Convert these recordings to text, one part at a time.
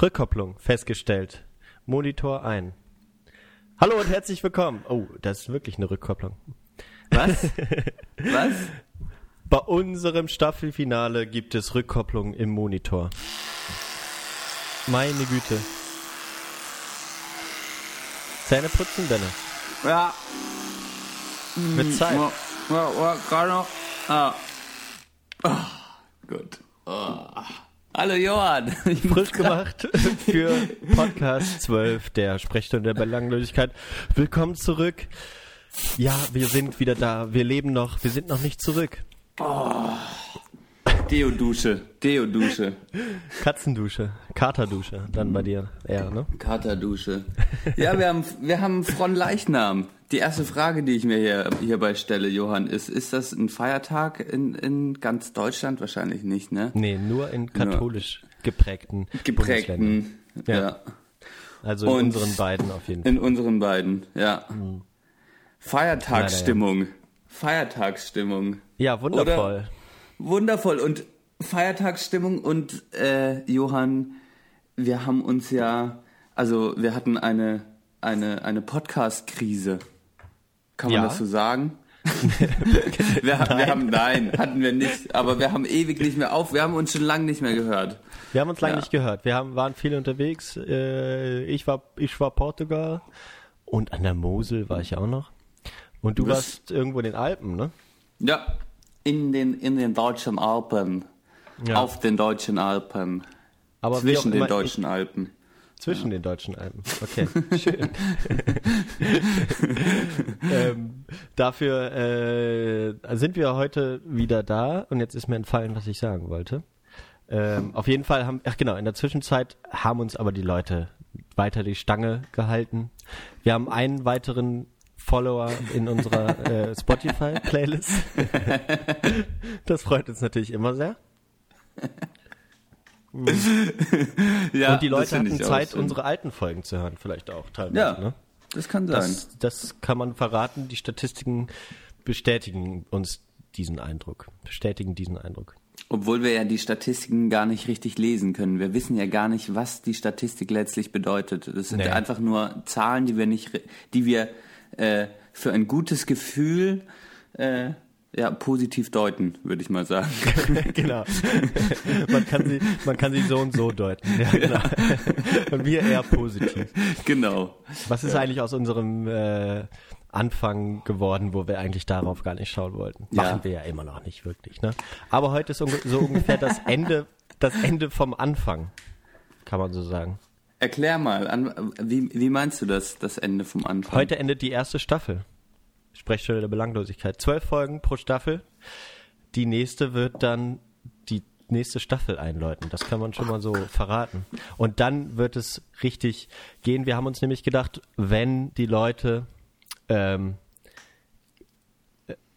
Rückkopplung festgestellt. Monitor ein. Hallo und herzlich willkommen. Oh, das ist wirklich eine Rückkopplung. Was? Was? Bei unserem Staffelfinale gibt es Rückkopplung im Monitor. Meine Güte. Zähne putzen, Dennis. Ja. Mit Zeit. Ja, ja, ja, gerade noch. Ah. Oh, gut. Oh. Hallo Johann. Ich Frisch gemacht für Podcast 12 der Sprechstunde der Belanglosigkeit. Willkommen zurück. Ja, wir sind wieder da. Wir leben noch. Wir sind noch nicht zurück. Deodusche. Deodusche. Katzendusche. Katerdusche. Dann bei dir eher, ne? Katerdusche. Ja, wir haben, wir haben Fronleichnam. Die erste Frage, die ich mir hier, hierbei stelle, Johann, ist, ist das ein Feiertag in, in ganz Deutschland? Wahrscheinlich nicht, ne? Nee, nur in katholisch geprägten Bundesländern. Geprägten. Ja. Also in Und- unseren beiden auf jeden Fall. In unseren beiden, ja. Feiertagsstimmung. Feiertagsstimmung. Ja, wundervoll. Wundervoll und Feiertagsstimmung und äh, Johann, wir haben uns ja, also wir hatten eine eine eine Podcast-Krise. Kann man Ja. das so sagen? wir, haben- wir haben nein, hatten wir nicht, aber wir haben ewig nicht mehr auf, wir haben uns schon lange nicht mehr gehört. Wir haben uns lange Ja. nicht gehört. Wir haben, waren viel unterwegs. Äh, ich war, ich war Portugal und an der Mosel war ich auch noch. Und du Was? warst irgendwo in den Alpen, ne? Ja, in den in den deutschen Alpen, Ja. auf den deutschen Alpen, Aber zwischen den deutschen Alpen. Zwischen den deutschen Alpen. Okay, schön. ähm, dafür äh, sind wir heute wieder da und jetzt ist mir entfallen, was ich sagen wollte. Ähm, auf jeden Fall haben, ach genau, in der Zwischenzeit haben uns aber die Leute weiter die Stange gehalten. Wir haben einen weiteren Follower in unserer äh, Spotify-Playlist. das freut uns natürlich immer sehr. Ja, und die Leute hatten Zeit, schön. unsere alten Folgen zu hören, vielleicht auch teilweise. Ja, Ne? das kann sein. Das, das kann man verraten. Die Statistiken bestätigen uns diesen Eindruck. Bestätigen diesen Eindruck. Obwohl wir ja die Statistiken gar nicht richtig lesen können. Wir wissen ja gar nicht, was die Statistik letztlich bedeutet. Das sind Nee. einfach nur Zahlen, die wir nicht, die wir äh, für ein gutes Gefühl äh, ja, positiv deuten, würde ich mal sagen. genau. man, kann sie, man kann sie so und so deuten. Ja, genau. Und wir eher positiv. genau. Was ist eigentlich aus unserem äh, Anfang geworden, wo wir eigentlich darauf gar nicht schauen wollten? Ja. Machen wir ja immer noch nicht wirklich. Ne? Aber heute ist so ungefähr das Ende, das Ende vom Anfang, kann man so sagen. Erklär mal, an, wie, wie meinst du das, das Ende vom Anfang? Heute endet die erste Staffel. Sprechstunde der Belanglosigkeit. Zwölf Folgen pro Staffel. Die nächste wird dann die nächste Staffel einläuten. Das kann man schon mal so verraten. Und dann wird es richtig gehen. Wir haben uns nämlich gedacht, wenn die Leute ähm,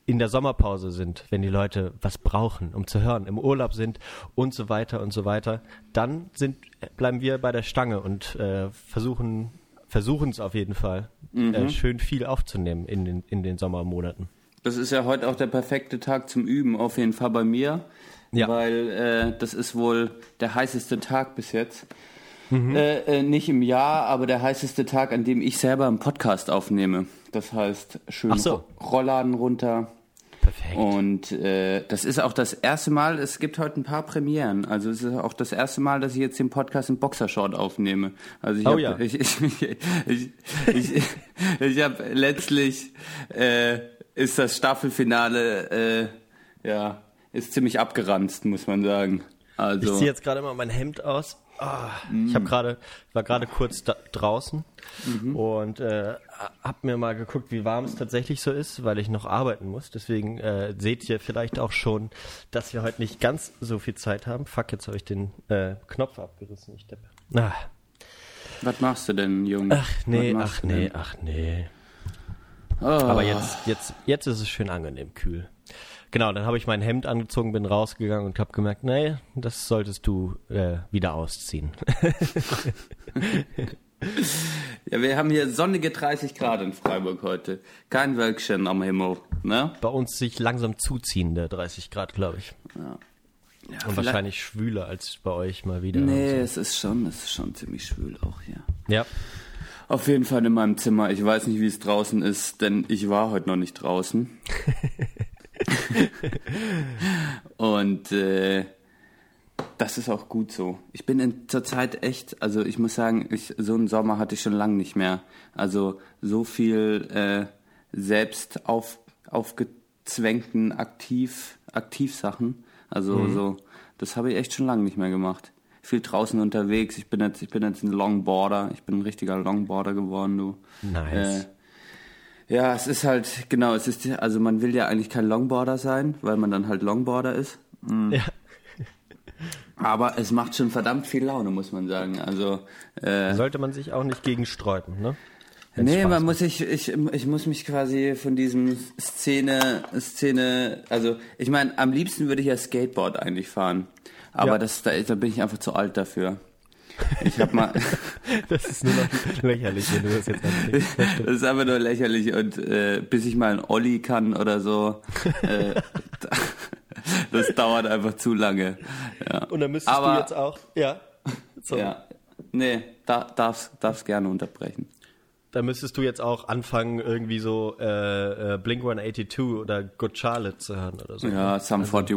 in der Sommerpause sind, wenn die Leute was brauchen, um zu hören, im Urlaub sind und so weiter und so weiter, dann sind, bleiben wir bei der Stange und äh, versuchen versuchen es auf jeden Fall, äh, schön viel aufzunehmen in den, in den Sommermonaten. Das ist ja heute auch der perfekte Tag zum Üben, auf jeden Fall bei mir. Ja. Weil äh, das ist wohl der heißeste Tag bis jetzt. Mhm. Äh, äh, nicht im Jahr, aber der heißeste Tag, an dem ich selber einen Podcast aufnehme. Das heißt, schön so. Ro- Rollladen runter. Perfekt. Und äh, das ist auch das erste Mal, es gibt heute ein paar Premieren. Also es ist auch das erste Mal, dass ich jetzt den Podcast in Boxershort aufnehme. Also ich Oh hab, ja. ich, ich, ich, ich, ich, ich habe letztlich äh, ist das Staffelfinale äh, ja ist ziemlich abgeranzt, muss man sagen. Ich Also ziehe jetzt gerade mal mein Hemd aus. Ah, Ich habe gerade, war gerade kurz da, draußen und äh, habe mir mal geguckt, wie warm es tatsächlich so ist, weil ich noch arbeiten muss. Deswegen äh, seht ihr vielleicht auch schon, dass wir heute nicht ganz so viel Zeit haben. Fuck, jetzt habe ich den äh, Knopf abgerissen. Ich deppe. Ah, was machst du denn, Junge? ach nee, Was machst ach nee, ach nee. Oh. Aber jetzt, jetzt, jetzt ist es schön angenehm kühl. Genau, dann habe ich mein Hemd angezogen, bin rausgegangen und habe gemerkt, nee, das solltest du äh, wieder ausziehen. Ja, wir haben hier sonnige 30 Grad in Freiburg heute. Kein Wölkchen am Himmel. Ne? Bei uns sich langsam zuziehende 30 Grad, glaube ich. Ja, Und wahrscheinlich schwüler als bei euch mal wieder. Nee, es ist schon, es ist schon ziemlich schwül auch hier. Ja. Auf jeden Fall in meinem Zimmer. Ich weiß nicht, wie es draußen ist, denn ich war heute noch nicht draußen. Und äh, das ist auch gut so. Ich bin in zur Zeit echt, also ich muss sagen, ich, so einen Sommer hatte ich schon lange nicht mehr. Also so viel äh, selbst auf, aufgezwängten Aktiv, Aktivsachen. Also so, das habe ich echt schon lange nicht mehr gemacht. Viel draußen unterwegs. Ich bin jetzt, ich bin jetzt ein Longboarder. Ich bin ein richtiger Longboarder geworden, du. Nice. Äh, ja, es ist halt, genau, es ist, also man will ja eigentlich kein Longboarder sein, weil man dann halt Longboarder ist. ja. Aber es macht schon verdammt viel Laune, muss man sagen. Also, äh, Sollte man sich auch nicht gegen sträuben, ne? Wenn's nee, Spaß man macht. muss sich, ich, ich muss mich quasi von diesem Szene, Szene, also ich meine, am liebsten würde ich ja Skateboard eigentlich fahren. Aber Ja. das, da, da bin ich einfach zu alt dafür. Ich hab mal, Das ist nur noch lächerlich, wenn du das jetzt anfängst. Das das ist einfach nur lächerlich und äh, bis ich mal einen Olli kann oder so, äh, das dauert einfach zu lange. Ja. Und dann müsstest Aber- du jetzt auch, ja, so, Ja. Nee, da, darfst, darfst gerne unterbrechen. da müsstest du jetzt auch anfangen, irgendwie so äh, äh, Blink 182 oder Good Charlotte zu hören oder so. Ja, Sum 41,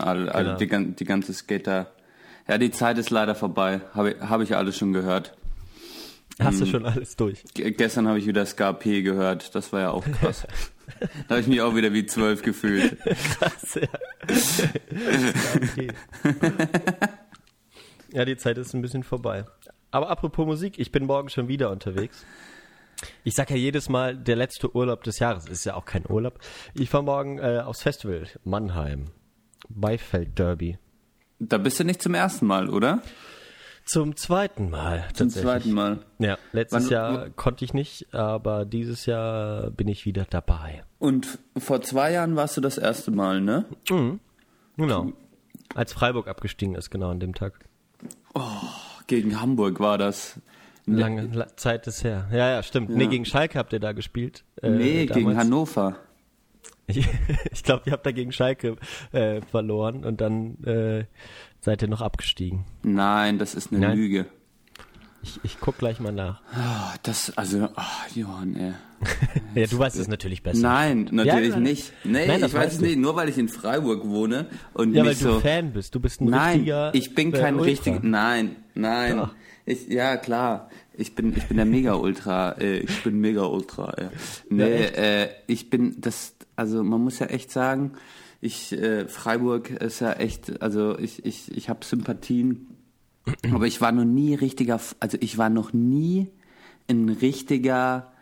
all, all, Genau. die, die ganze Skater. Ja, die Zeit ist leider vorbei. Habe ich, hab ich alles schon gehört. Hast du schon alles durch? Gestern habe ich wieder Ska P gehört. Das war ja auch krass. da habe ich mich auch wieder wie zwölf gefühlt. Krass, ja. ja, die Zeit ist ein bisschen vorbei. Aber apropos Musik, ich bin morgen schon wieder unterwegs. Ich sag ja jedes Mal, der letzte Urlaub des Jahres ist ja auch kein Urlaub. Ich fahre morgen äh, aufs Festival Mannheim. Beifeld Derby. Da bist du nicht zum ersten Mal, oder? Zum zweiten Mal. Zum zweiten Mal. Ja, letztes Wann- Jahr konnte ich nicht, aber dieses Jahr bin ich wieder dabei. Und vor zwei Jahren warst du das erste Mal, ne? Genau. Als Freiburg abgestiegen ist, genau an dem Tag. Gegen Hamburg war das. Lange la Zeit ist her. Ja, ja, stimmt. Nee, gegen Schalke habt ihr da gespielt. Äh, nee, gegen damals. Hannover. Ich, ich glaube, ihr habt da gegen Schalke äh, verloren und dann äh, seid ihr noch abgestiegen. Nein, das ist eine Nein. Lüge. Ich, ich guck gleich mal nach. Ah, Das, also, ach, Johann, ey. Ja, du weißt es natürlich besser. Nein, natürlich Ja, nein. nicht. Nee, Nein, ich weiß es nicht. Nur weil ich in Freiburg wohne und Ja, weil nicht du so. Fan bist. Du bist ein nein, richtiger. ich bin äh, kein richtiger. Nein, nein. Doch. Ich, ja, klar. Ich bin, ich bin der Mega-Ultra. Äh, ich bin Mega-Ultra. Äh. Nee, echt? äh, ich bin das. Also man muss ja echt sagen, ich äh, Freiburg ist ja echt. Also ich, ich, ich habe Sympathien. Aber ich war noch nie richtiger. Also ich war noch nie ein richtiger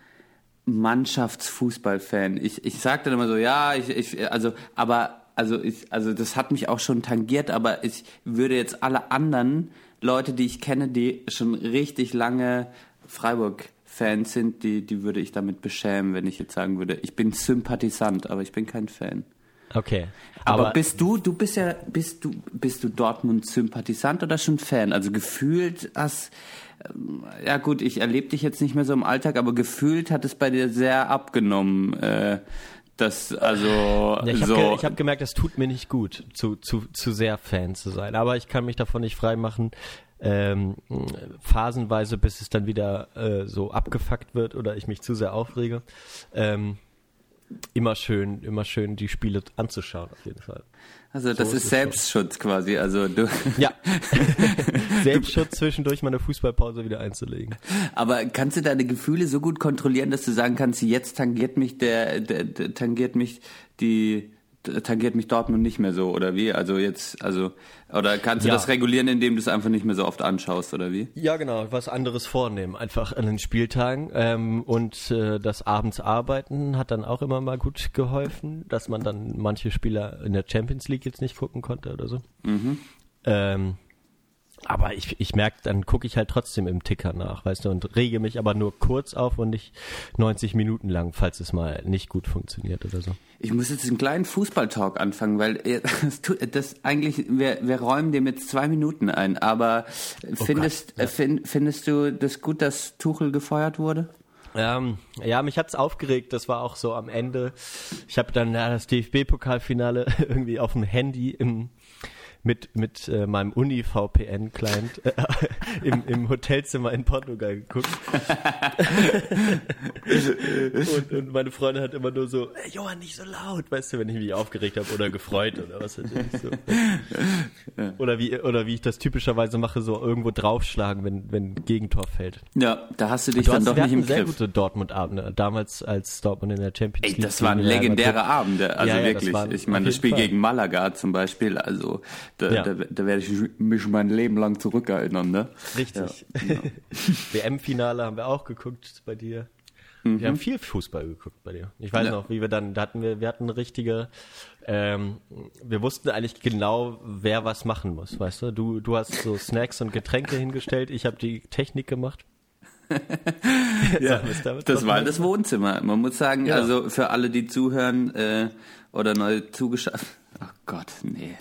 Mannschaftsfußballfan. Ich, ich sag dann immer so, ja, ich, ich also, aber, also ich, also das hat mich auch schon tangiert, aber ich würde jetzt alle anderen Leute, die ich kenne, die schon richtig lange Freiburg-Fans sind, die, die würde ich damit beschämen, wenn ich jetzt sagen würde, ich bin Sympathisant, aber ich bin kein Fan. Okay. Aber, Aber, bist du, du bist ja, bist du, bist du Dortmund-Sympathisant oder schon Fan? Also gefühlt hast, ähm, ja gut, ich erlebe dich jetzt nicht mehr so im Alltag, aber gefühlt hat es bei dir sehr abgenommen, äh, das, also, ja, ich habe so. ge hab gemerkt, es tut mir nicht gut, zu, zu, zu sehr Fan zu sein. Aber ich kann mich davon nicht freimachen. Ähm, phasenweise, bis es dann wieder äh, so abgefuckt wird oder ich mich zu sehr aufrege. Ähm, immer schön, immer schön die Spiele anzuschauen, auf jeden Fall. Also das so ist, ist Selbstschutz quasi, also du, Ja. Selbstschutz zwischendurch mal eine Fußballpause wieder einzulegen. aber kannst du deine Gefühle so gut kontrollieren, dass du sagen kannst, jetzt tangiert mich der, der, der tangiert mich die, tangiert mich Dortmund nicht mehr so, oder wie? Also jetzt, also, oder kannst du Ja. das regulieren, indem du es einfach nicht mehr so oft anschaust, oder wie? Ja, genau, was anderes vornehmen, einfach an den Spieltagen. Ähm, und äh, das abends arbeiten hat dann auch immer mal gut geholfen, dass man dann manche Spieler in der Champions League jetzt nicht gucken konnte oder so. Ähm, Aber ich, ich merke, dann gucke ich halt trotzdem im Ticker nach, weißt du, und rege mich aber nur kurz auf und nicht 90 Minuten lang, falls es mal nicht gut funktioniert oder so. Ich muss jetzt einen kleinen Fußballtalk anfangen, weil äh, das, das eigentlich, wir, wir räumen dem jetzt zwei Minuten ein, aber findest, Gott, ja. äh, find, findest du das gut, dass Tuchel gefeuert wurde? Ähm, ja, mich hat's aufgeregt. Das war auch so am Ende. Ich habe dann ja, das DFB-Pokalfinale irgendwie auf dem Handy im mit, mit äh, meinem Uni-VPN-Client äh, im, im Hotelzimmer in Portugal geguckt. und, und meine Freundin hat immer nur so, hey, Johann, nicht so laut, weißt du, wenn ich mich aufgeregt habe oder gefreut oder was weiß ich so. Oder wie, oder wie ich das typischerweise mache, so irgendwo draufschlagen, wenn, wenn Gegentor fällt. Ja, da hast du dich Du dann hast, doch nicht im sehr Griff. gute Dortmund-Abende, damals als Dortmund in der Champions Ey, League. das war ein gegen Real legendärer Madrid. Abend, also Ja, ja, das wirklich. ich meine, das Spiel Fall. gegen Malaga zum Beispiel, also da, Ja. da, da werde ich mich mein Leben lang zurückerinnern, ne? Richtig. Ja, genau. WM-Finale haben wir auch geguckt bei dir. Wir haben viel Fußball geguckt bei dir. Ich weiß Ja. noch, wie wir dann, da hatten wir, wir hatten richtige, ähm, wir wussten eigentlich genau, wer was machen muss, weißt du? Du, du hast so Snacks und Getränke hingestellt, ich habe die Technik gemacht. Ja, das war das Wohnzimmer. Man muss sagen, Ja. also für alle, die zuhören äh, oder neu zugeschaut. Ach Gott, nee,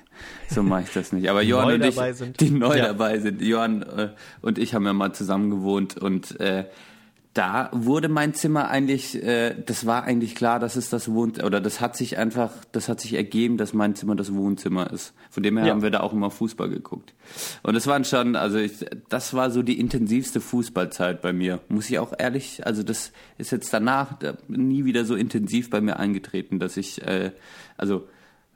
so mache ich das nicht. Aber Johann und ich, sind. die neu Ja. dabei sind, Johann äh, und ich haben ja mal zusammen gewohnt und äh, da wurde mein Zimmer eigentlich, äh, das war eigentlich klar, dass es das Wohn oder das hat sich einfach, das hat sich ergeben, dass mein Zimmer das Wohnzimmer ist. Von dem her Ja. haben wir da auch immer Fußball geguckt. Und das waren schon, also ich, das war so die intensivste Fußballzeit bei mir. Muss ich auch ehrlich, also das ist jetzt danach da, nie wieder so intensiv bei mir eingetreten, dass ich, äh, also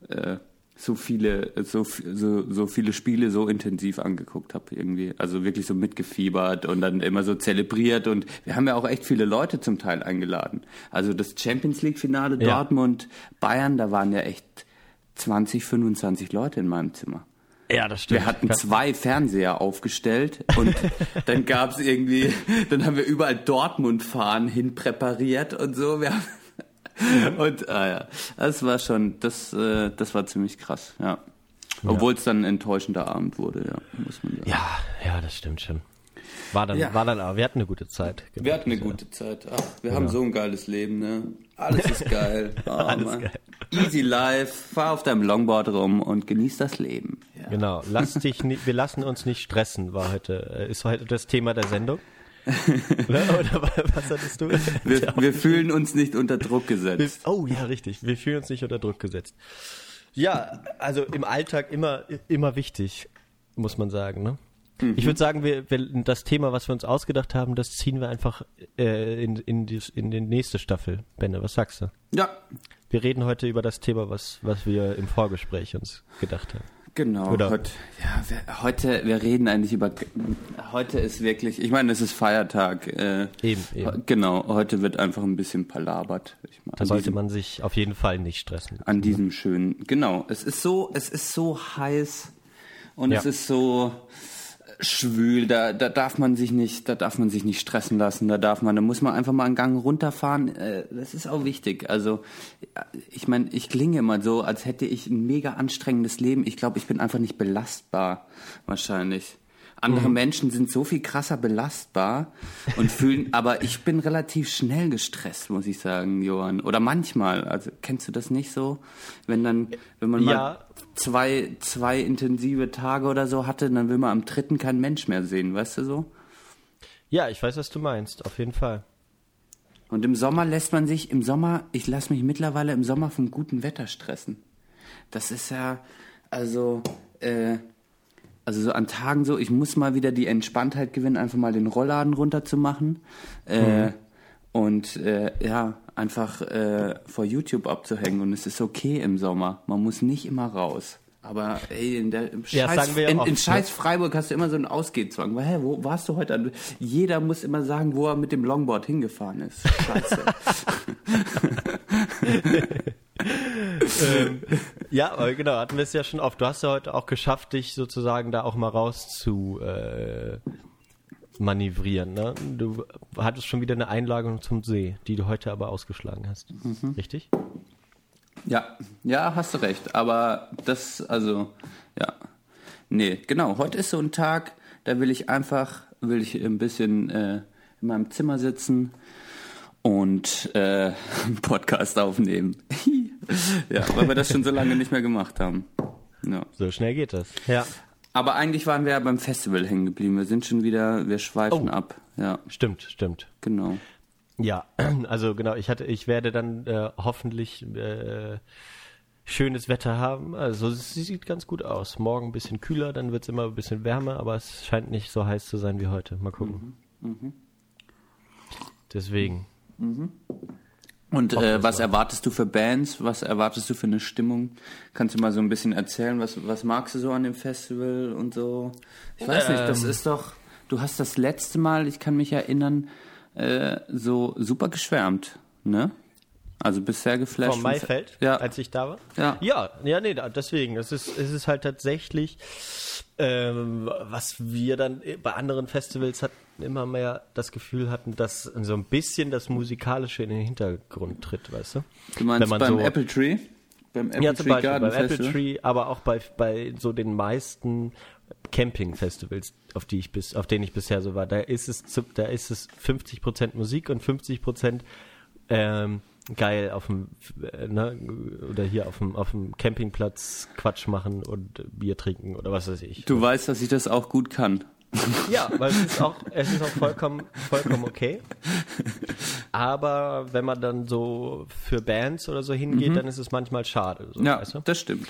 äh, so viele, so, so, so viele Spiele so intensiv angeguckt habe irgendwie. Also wirklich so mitgefiebert und dann immer so zelebriert und wir haben ja auch echt viele Leute zum Teil eingeladen. Also das Champions League Finale Ja. Dortmund, Bayern, da waren ja echt 20, 25 Leute in meinem Zimmer. Ja, das stimmt. Wir hatten zwei Fernseher aufgestellt und dann gab's irgendwie, dann haben wir überall Dortmund-Fahnen hin präpariert und so. Wir haben, und ah ja, das war schon, das, äh, das war ziemlich krass, ja. Obwohl es dann ein enttäuschender Abend wurde, ja, muss man sagen. Ja, ja, das stimmt schon. War dann, Ja. war dann, aber wir hatten eine gute Zeit. Wir hatten eine gute Zeit. Ach, wir haben so ein geiles Leben, ne? Alles ist geil. Oh, Alles Mann. geil. Easy life, fahr auf deinem Longboard rum und genieß das Leben. Ja. Genau. Lass dich nicht, wir lassen uns nicht stressen, war heute, äh, ist heute das Thema der Sendung. Oder, oder was hattest du? Wir, wir fühlen uns nicht unter Druck Wir, gesetzt. oh ja, richtig. Wir fühlen uns nicht unter Druck gesetzt. Ja, also im Alltag immer, immer wichtig, muss man sagen. Ne? Ich würde sagen, wir, wir, das Thema, was wir uns ausgedacht haben, das ziehen wir einfach äh, in, in, die, in die nächste Staffel. Benne, was sagst du? Ja, Wir reden heute über das Thema, was, was wir im Vorgespräch uns gedacht haben. Genau, Oder- heute, ja, wir, heute, wir reden eigentlich über, heute ist wirklich, ich meine, es ist Feiertag. Äh, Eben, eben. Genau, heute wird einfach ein bisschen palabert. Ich meine, Da sollte diesem- man sich auf jeden Fall nicht stressen. an diesem schönen, genau, es ist so, es ist so heiß und Ja. es ist so schwül, da, da darf man sich nicht, da darf man sich nicht stressen lassen, da darf man, da muss man einfach mal einen Gang runterfahren, äh, das ist auch wichtig, also ja, ich meine, ich klinge immer so, als hätte ich ein mega anstrengendes Leben, ich glaube, ich bin einfach nicht belastbar, wahrscheinlich. Andere Menschen sind so viel krasser belastbar und fühlen, aber ich bin relativ schnell gestresst, muss ich sagen, Johann. Oder manchmal, also kennst du das nicht so? Wenn dann, wenn man Ja. mal zwei, zwei intensive Tage oder so hatte, dann will man am dritten keinen Mensch mehr sehen, weißt du so? Ja, ich weiß, was du meinst, auf jeden Fall. Und im Sommer lässt man sich, im Sommer, ich lasse mich mittlerweile im Sommer vom guten Wetter stressen. Das ist ja, also, äh, also so an Tagen so, ich muss mal wieder die Entspanntheit gewinnen, einfach mal den Rollladen runterzumachen. Äh, Und äh, ja, einfach äh, vor YouTube abzuhängen. Und es ist okay im Sommer. Man muss nicht immer raus. Aber ey, in der im Ja, Scheiß, in, in ne? Scheiß Freiburg hast du immer so einen Ausgehzwang. Hä, wo warst du heute? an? Jeder muss immer sagen, wo er mit dem Longboard hingefahren ist. Scheiße. ähm, ja, genau, hatten wir es ja schon oft. Du hast ja heute auch geschafft, dich sozusagen da auch mal raus zu äh, manövrieren. Ne? Du hattest schon wieder eine Einladung zum See, die du heute aber ausgeschlagen hast. Richtig? Ja, ja, hast du recht. Aber das, also, ja. Nee, genau. Heute ist so ein Tag, da will ich einfach, will ich ein bisschen äh, in meinem Zimmer sitzen und äh, Podcast aufnehmen. ja, weil wir das schon so lange nicht mehr gemacht haben. Ja. So schnell geht das. Ja. Aber eigentlich waren wir ja beim Festival hängen geblieben. Wir sind schon wieder, wir schweifen Oh. ab. Ja, Stimmt, stimmt. genau. Ja, also genau, ich hatte, ich werde dann äh, hoffentlich äh, schönes Wetter haben. Also es sieht ganz gut aus. Morgen ein bisschen kühler, dann wird es immer ein bisschen wärmer, aber es scheint nicht so heiß zu sein wie heute. Mal gucken. Deswegen. Und Hoffen äh, was erwartest du für Bands? Was erwartest du für eine Stimmung? Kannst du mal so ein bisschen erzählen, was, was magst du so an dem Festival und so? Ich weiß nicht, das Ähm. ist doch, du hast das letzte Mal, ich kann mich erinnern, äh, so super geschwärmt, ne? Also bisher geflasht. Vom Maifeld, Ja. als ich da war? Ja. Ja, ja, nee, deswegen. Es ist, es ist halt tatsächlich, ähm, was wir dann bei anderen Festivals hatten, immer mehr das Gefühl hatten, dass so ein bisschen das Musikalische in den Hintergrund tritt, weißt du? Du meinst beim so- Apple Tree? Beim Apple Ja, zum Tree Beispiel Garden beim Apple? Tree, aber auch bei, bei so den meisten Camping-Festivals, auf die ich bis, auf denen ich bisher so war, da ist es, da ist es 50% Musik und 50% ähm, geil auf dem, äh, ne, oder hier auf dem, auf dem Campingplatz Quatsch machen und Bier trinken oder was weiß ich. Du weißt, dass ich das auch gut kann. Ja, weil es ist auch, es ist auch vollkommen, vollkommen okay. Aber wenn man dann so für Bands oder so hingeht, dann ist es manchmal schade, so, Mhm. Ja, weißt du? das stimmt.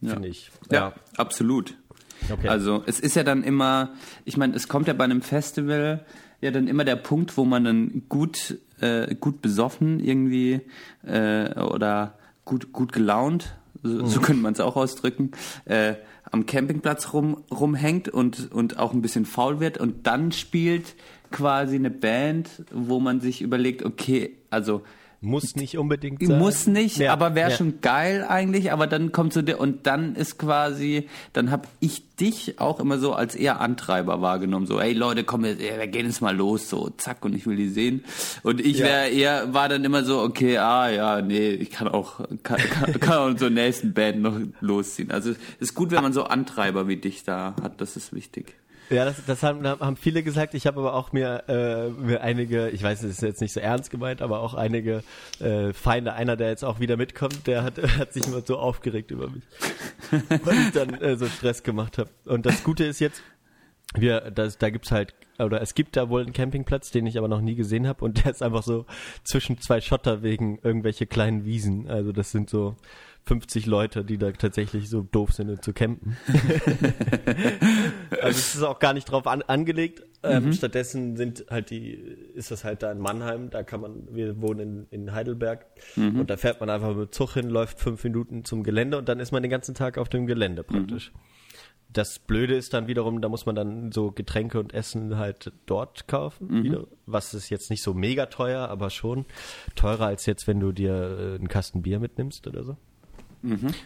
Ja. Finde ich. Ja, absolut. Okay. Also es ist ja dann immer, ich meine, es kommt ja bei einem Festival ja dann immer der Punkt, wo man dann gut, äh, gut besoffen irgendwie äh, oder gut, gut gelaunt, so, so könnte man es auch ausdrücken, äh, am Campingplatz rum, rumhängt und, und auch ein bisschen faul wird und dann spielt quasi eine Band, wo man sich überlegt, okay, also Muss nicht unbedingt sein. muss nicht, Ja, aber wäre ja. schon geil eigentlich, aber dann kommt so der und dann ist quasi, dann habe ich dich auch immer so als eher Antreiber wahrgenommen, so hey Leute, komm, wir, wir gehen jetzt mal los, so zack und ich will die sehen und ich Ja. wäre eher war dann immer so okay, ah ja, nee, ich kann auch kann, kann, kann auch zur nächsten Band noch losziehen. Also es ist gut, wenn man so Antreiber wie dich da hat, das ist wichtig. Ja, das, das haben, haben viele gesagt. Ich habe aber auch mir, äh, mir einige, ich weiß, es ist jetzt nicht so ernst gemeint, aber auch einige äh, Feinde. Einer, der jetzt auch wieder mitkommt, der hat, hat sich immer so aufgeregt über mich, weil ich dann äh, so Stress gemacht habe. Und das Gute ist jetzt, wir, das, da gibt's halt, oder es gibt da wohl einen Campingplatz, den ich aber noch nie gesehen habe und der ist einfach so zwischen zwei Schotterwegen irgendwelche kleinen Wiesen. Also das sind so 50 Leute, die da tatsächlich so doof sind und zu campen. Also es ist auch gar nicht drauf an, angelegt. Ähm, Stattdessen sind halt die, ist das halt da in Mannheim, da kann man, wir wohnen in, in Heidelberg und da fährt man einfach mit dem Zug hin, läuft fünf Minuten zum Gelände und dann ist man den ganzen Tag auf dem Gelände praktisch. Das Blöde ist dann wiederum, da muss man dann so Getränke und Essen halt dort kaufen, wieder, was ist jetzt nicht so mega teuer, aber schon teurer als jetzt, wenn du dir äh, einen Kasten Bier mitnimmst oder so.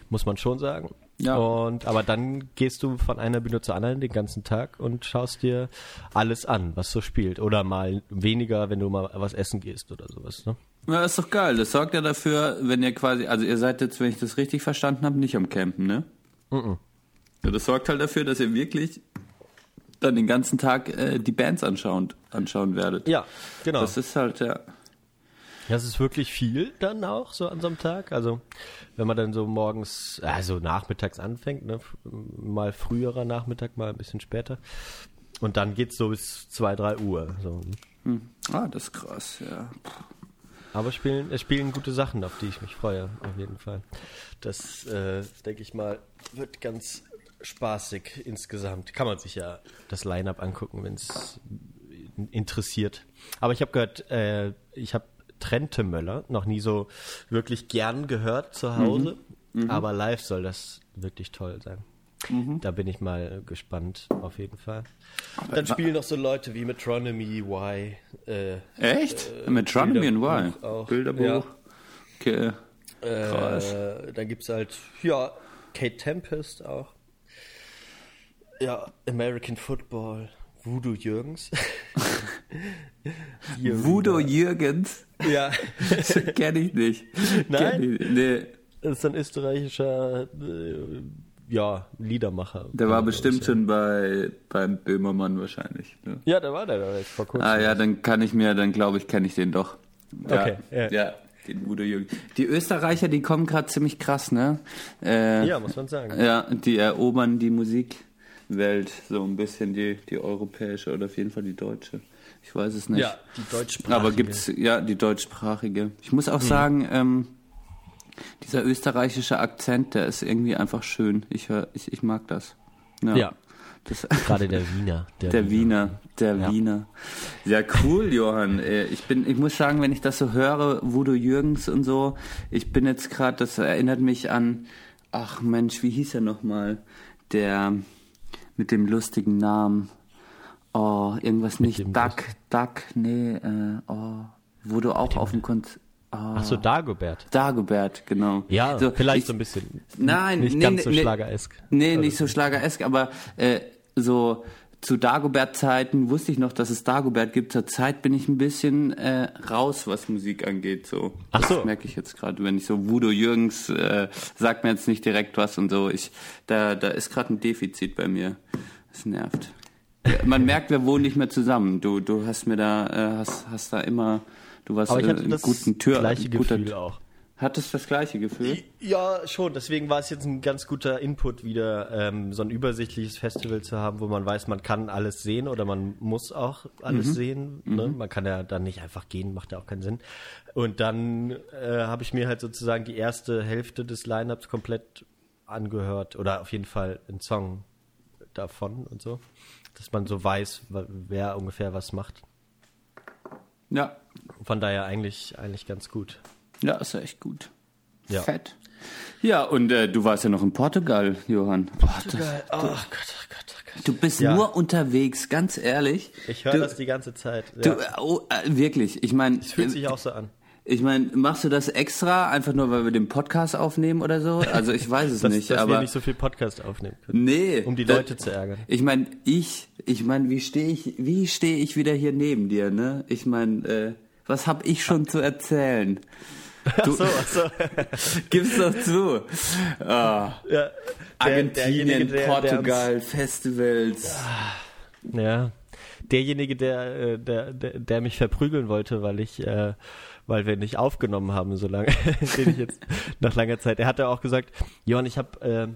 Muss man schon sagen. Ja. Und aber dann gehst du von einer Bühne zur anderen den ganzen Tag und schaust dir alles an, was so spielt. Oder mal weniger, wenn du mal was essen gehst oder sowas. Ne? Ja, ist doch geil. Das sorgt ja dafür, wenn ihr quasi, also ihr seid jetzt, wenn ich das richtig verstanden habe, nicht am Campen, ne? Ja, das sorgt halt dafür, dass ihr wirklich dann den ganzen Tag äh, die Bands anschauen, anschauen werdet. Ja, genau. Das ist halt, ja. Das ist wirklich viel dann auch so an so einem Tag. Also wenn man dann so morgens, also nachmittags anfängt, ne? mal früherer Nachmittag, mal ein bisschen später. Und dann geht's so bis zwei, drei Uhr. So. Hm. Ah, das ist krass, ja. Aber spielen, es spielen gute Sachen, auf die ich mich freue, auf jeden Fall. Das, äh, denke ich mal, wird ganz spaßig insgesamt. Kann man sich ja das Line-Up angucken, wenn es interessiert. Aber ich habe gehört, äh, ich habe Trente Möller noch nie so wirklich gern gehört zu Hause, aber live soll das wirklich toll sein. Da bin ich mal gespannt, auf jeden Fall. Dann spielen noch so Leute wie Metronomy, Y, äh, Echt? Metronomy and Why? Bilderbuch auch. Bilderbuch. Ja. Okay. Krass. Äh, dann gibt's halt, ja, Kate Tempest auch. Ja, American Football, Voodoo Jürgens. Voodoo Jürgens? Ja, Kenn ich nicht. Nein? Ich, nee. das ist ein österreichischer, äh, ja, Liedermacher. Der war bestimmt schon bei beim Böhmermann wahrscheinlich. Ne? Ja, da war der da jetzt vor kurzem. Ah ja, dann kann ich mir, dann glaube ich, kenne ich den doch. Okay, ja. ja. ja. Den Udo Jürgen. Die Österreicher, die kommen gerade ziemlich krass, ne? Äh, Ja, muss man sagen. Ja, die erobern die Musikwelt so ein bisschen, die, die europäische oder auf jeden Fall die deutsche. Ich weiß es nicht. Ja, die deutschsprachige. Aber gibt's, ja, die deutschsprachige. Ich muss auch sagen, ähm, dieser österreichische Akzent, der ist irgendwie einfach schön. Ich, hör, ich, ich mag das. Ja. Das, Gerade der Wiener. der Wiener, der Ja. Wiener. Ja, cool, Johann. Äh, Ich bin, ich muss sagen, wenn ich das so höre, Voodoo Jürgens und so, ich bin jetzt gerade, das erinnert mich an, ach Mensch, wie hieß er nochmal? Der mit dem lustigen Namen. Oh, irgendwas nicht. Duck, Duck, nee, äh, oh, wo du auch auf dem Konzert. Oh, Ach so, Dagobert. Dagobert, genau. Ja, So, vielleicht ich, so ein bisschen. Nein, nicht nee, ganz nee, so schlageresk. Nee, nicht so schlageresk, aber äh, so zu Dagobert-Zeiten wusste ich noch, dass es Dagobert gibt. Zur Zeit bin ich ein bisschen äh, raus, was Musik angeht. So. Ach so. Das merke ich jetzt gerade, wenn ich so Voodoo Jürgens äh, sagt mir jetzt nicht direkt was und so. Ich, da, da ist gerade ein Defizit bei mir. Das nervt. Man merkt, wir wohnen nicht mehr zusammen. Du, du hast mir da, äh, hast, hast da immer, du warst Aber ich äh, hatte das guten Tür, gleiche guter, Gefühl auch. Hattest das gleiche Gefühl? Ja, schon. Deswegen war es jetzt ein ganz guter Input, wieder ähm, so ein übersichtliches Festival zu haben, wo man weiß, man kann alles sehen oder man muss auch alles Mhm. sehen. Ne? Man kann ja dann nicht einfach gehen, macht ja auch keinen Sinn. Und dann äh, habe ich mir halt sozusagen die erste Hälfte des Lineups komplett angehört oder auf jeden Fall einen Song davon und so, dass man so weiß, wer ungefähr was macht. Ja. Von daher eigentlich eigentlich ganz gut. Ja, ist ja echt gut. Ja. Fett. Ja, und äh, du warst ja noch in Portugal, Johann. Oh, das, Oh Gott, oh Gott, oh Gott. du bist Ja. nur unterwegs, ganz ehrlich. Ich höre du, das die ganze Zeit. Du, Ja. äh, oh, äh, wirklich, ich meine, Es fühlt sich auch so an. Ich meine, machst du das extra, einfach nur, weil wir den Podcast aufnehmen oder so? Also ich weiß es Dass, nicht, dass aber wir nicht so viel Podcast aufnehmen können. nee, Um die da- Leute zu ärgern. Ich meine, ich, ich meine, wie stehe ich, wie stehe ich wieder hier neben dir, ne? Ich meine, äh, was hab ich schon zu erzählen? Du Ach so, ach so. gib's doch zu. Ah. Ja, der- Argentinien, der- Portugal, Festivals. ja. Derjenige, der, äh, der, der, der mich verprügeln wollte, weil ich, äh, weil wir nicht aufgenommen haben so lange, den ich jetzt nach langer Zeit. Er hatte auch gesagt, Johann, ich habe äh,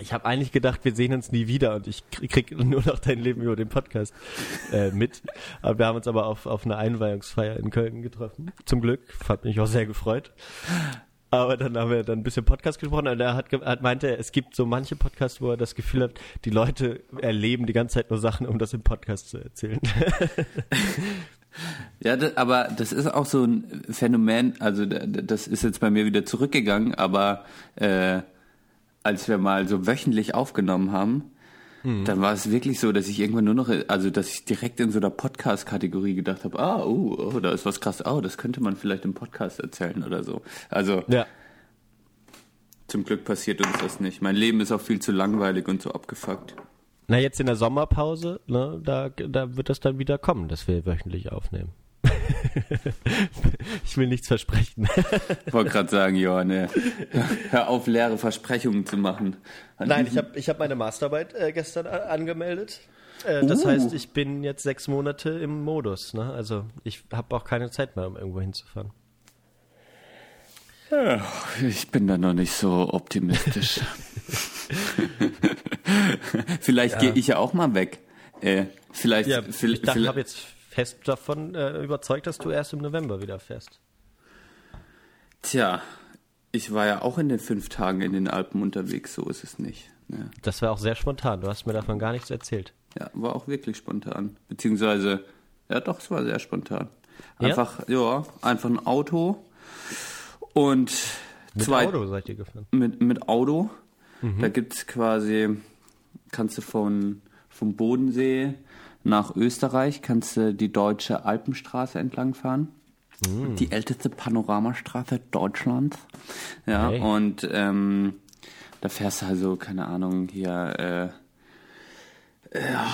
ich habe eigentlich gedacht, wir sehen uns nie wieder und ich krieg nur noch dein Leben über den Podcast äh, mit. Aber wir haben uns aber auf, auf einer Einweihungsfeier in Köln getroffen. Zum Glück. Hat mich auch sehr gefreut. Aber dann haben wir dann ein bisschen Podcast gesprochen und er hat, hat meinte, es gibt so manche Podcasts, wo er das Gefühl hat, die Leute erleben die ganze Zeit nur Sachen, um das im Podcast zu erzählen. Ja, das, aber das ist auch so ein Phänomen, also das ist jetzt bei mir wieder zurückgegangen, aber äh, als wir mal so wöchentlich aufgenommen haben, dann war es wirklich so, dass ich irgendwann nur noch, also dass ich direkt in so einer Podcast-Kategorie gedacht habe, ah, oh, oh, da ist was krass, oh, das könnte man vielleicht im Podcast erzählen oder so. Also ja. zum Glück passiert uns das nicht. Mein Leben ist auch viel zu langweilig und so abgefuckt. Na, jetzt in der Sommerpause, ne, da, da wird das dann wieder kommen, dass wir wöchentlich aufnehmen. ich will nichts versprechen. Ich wollte gerade sagen, Johann, äh, hör auf, leere Versprechungen zu machen. Nein, ich habe ich hab meine Masterarbeit äh, gestern a- angemeldet. Äh, das Uh. heißt, ich bin jetzt sechs Monate im Modus. Ne? Also ich habe auch keine Zeit mehr, um irgendwo hinzufahren. Ich bin da noch nicht so optimistisch. vielleicht gehe ich ja auch mal weg. Äh, vielleicht, Ja, ich dachte, habe jetzt fest davon äh, überzeugt, dass du erst im November wieder fährst. Tja, ich war ja auch in den fünf Tagen in den Alpen unterwegs, so ist es nicht. Ja, Das war auch sehr spontan. Du hast mir davon gar nichts erzählt. ja war auch wirklich spontan. Beziehungsweise, ja doch, es war sehr spontan. Ja? Einfach, ja, einfach ein Auto und Mit zwei, Auto seid ihr gefahren. mit, mit Auto. Mhm. Da gibt's quasi, kannst du von, vom Bodensee nach Österreich, kannst du die deutsche Alpenstraße entlang fahren. Mhm. Die älteste Panoramastraße Deutschlands. Ja, Okay. und ähm, da fährst du also, keine Ahnung, hier, äh, ja,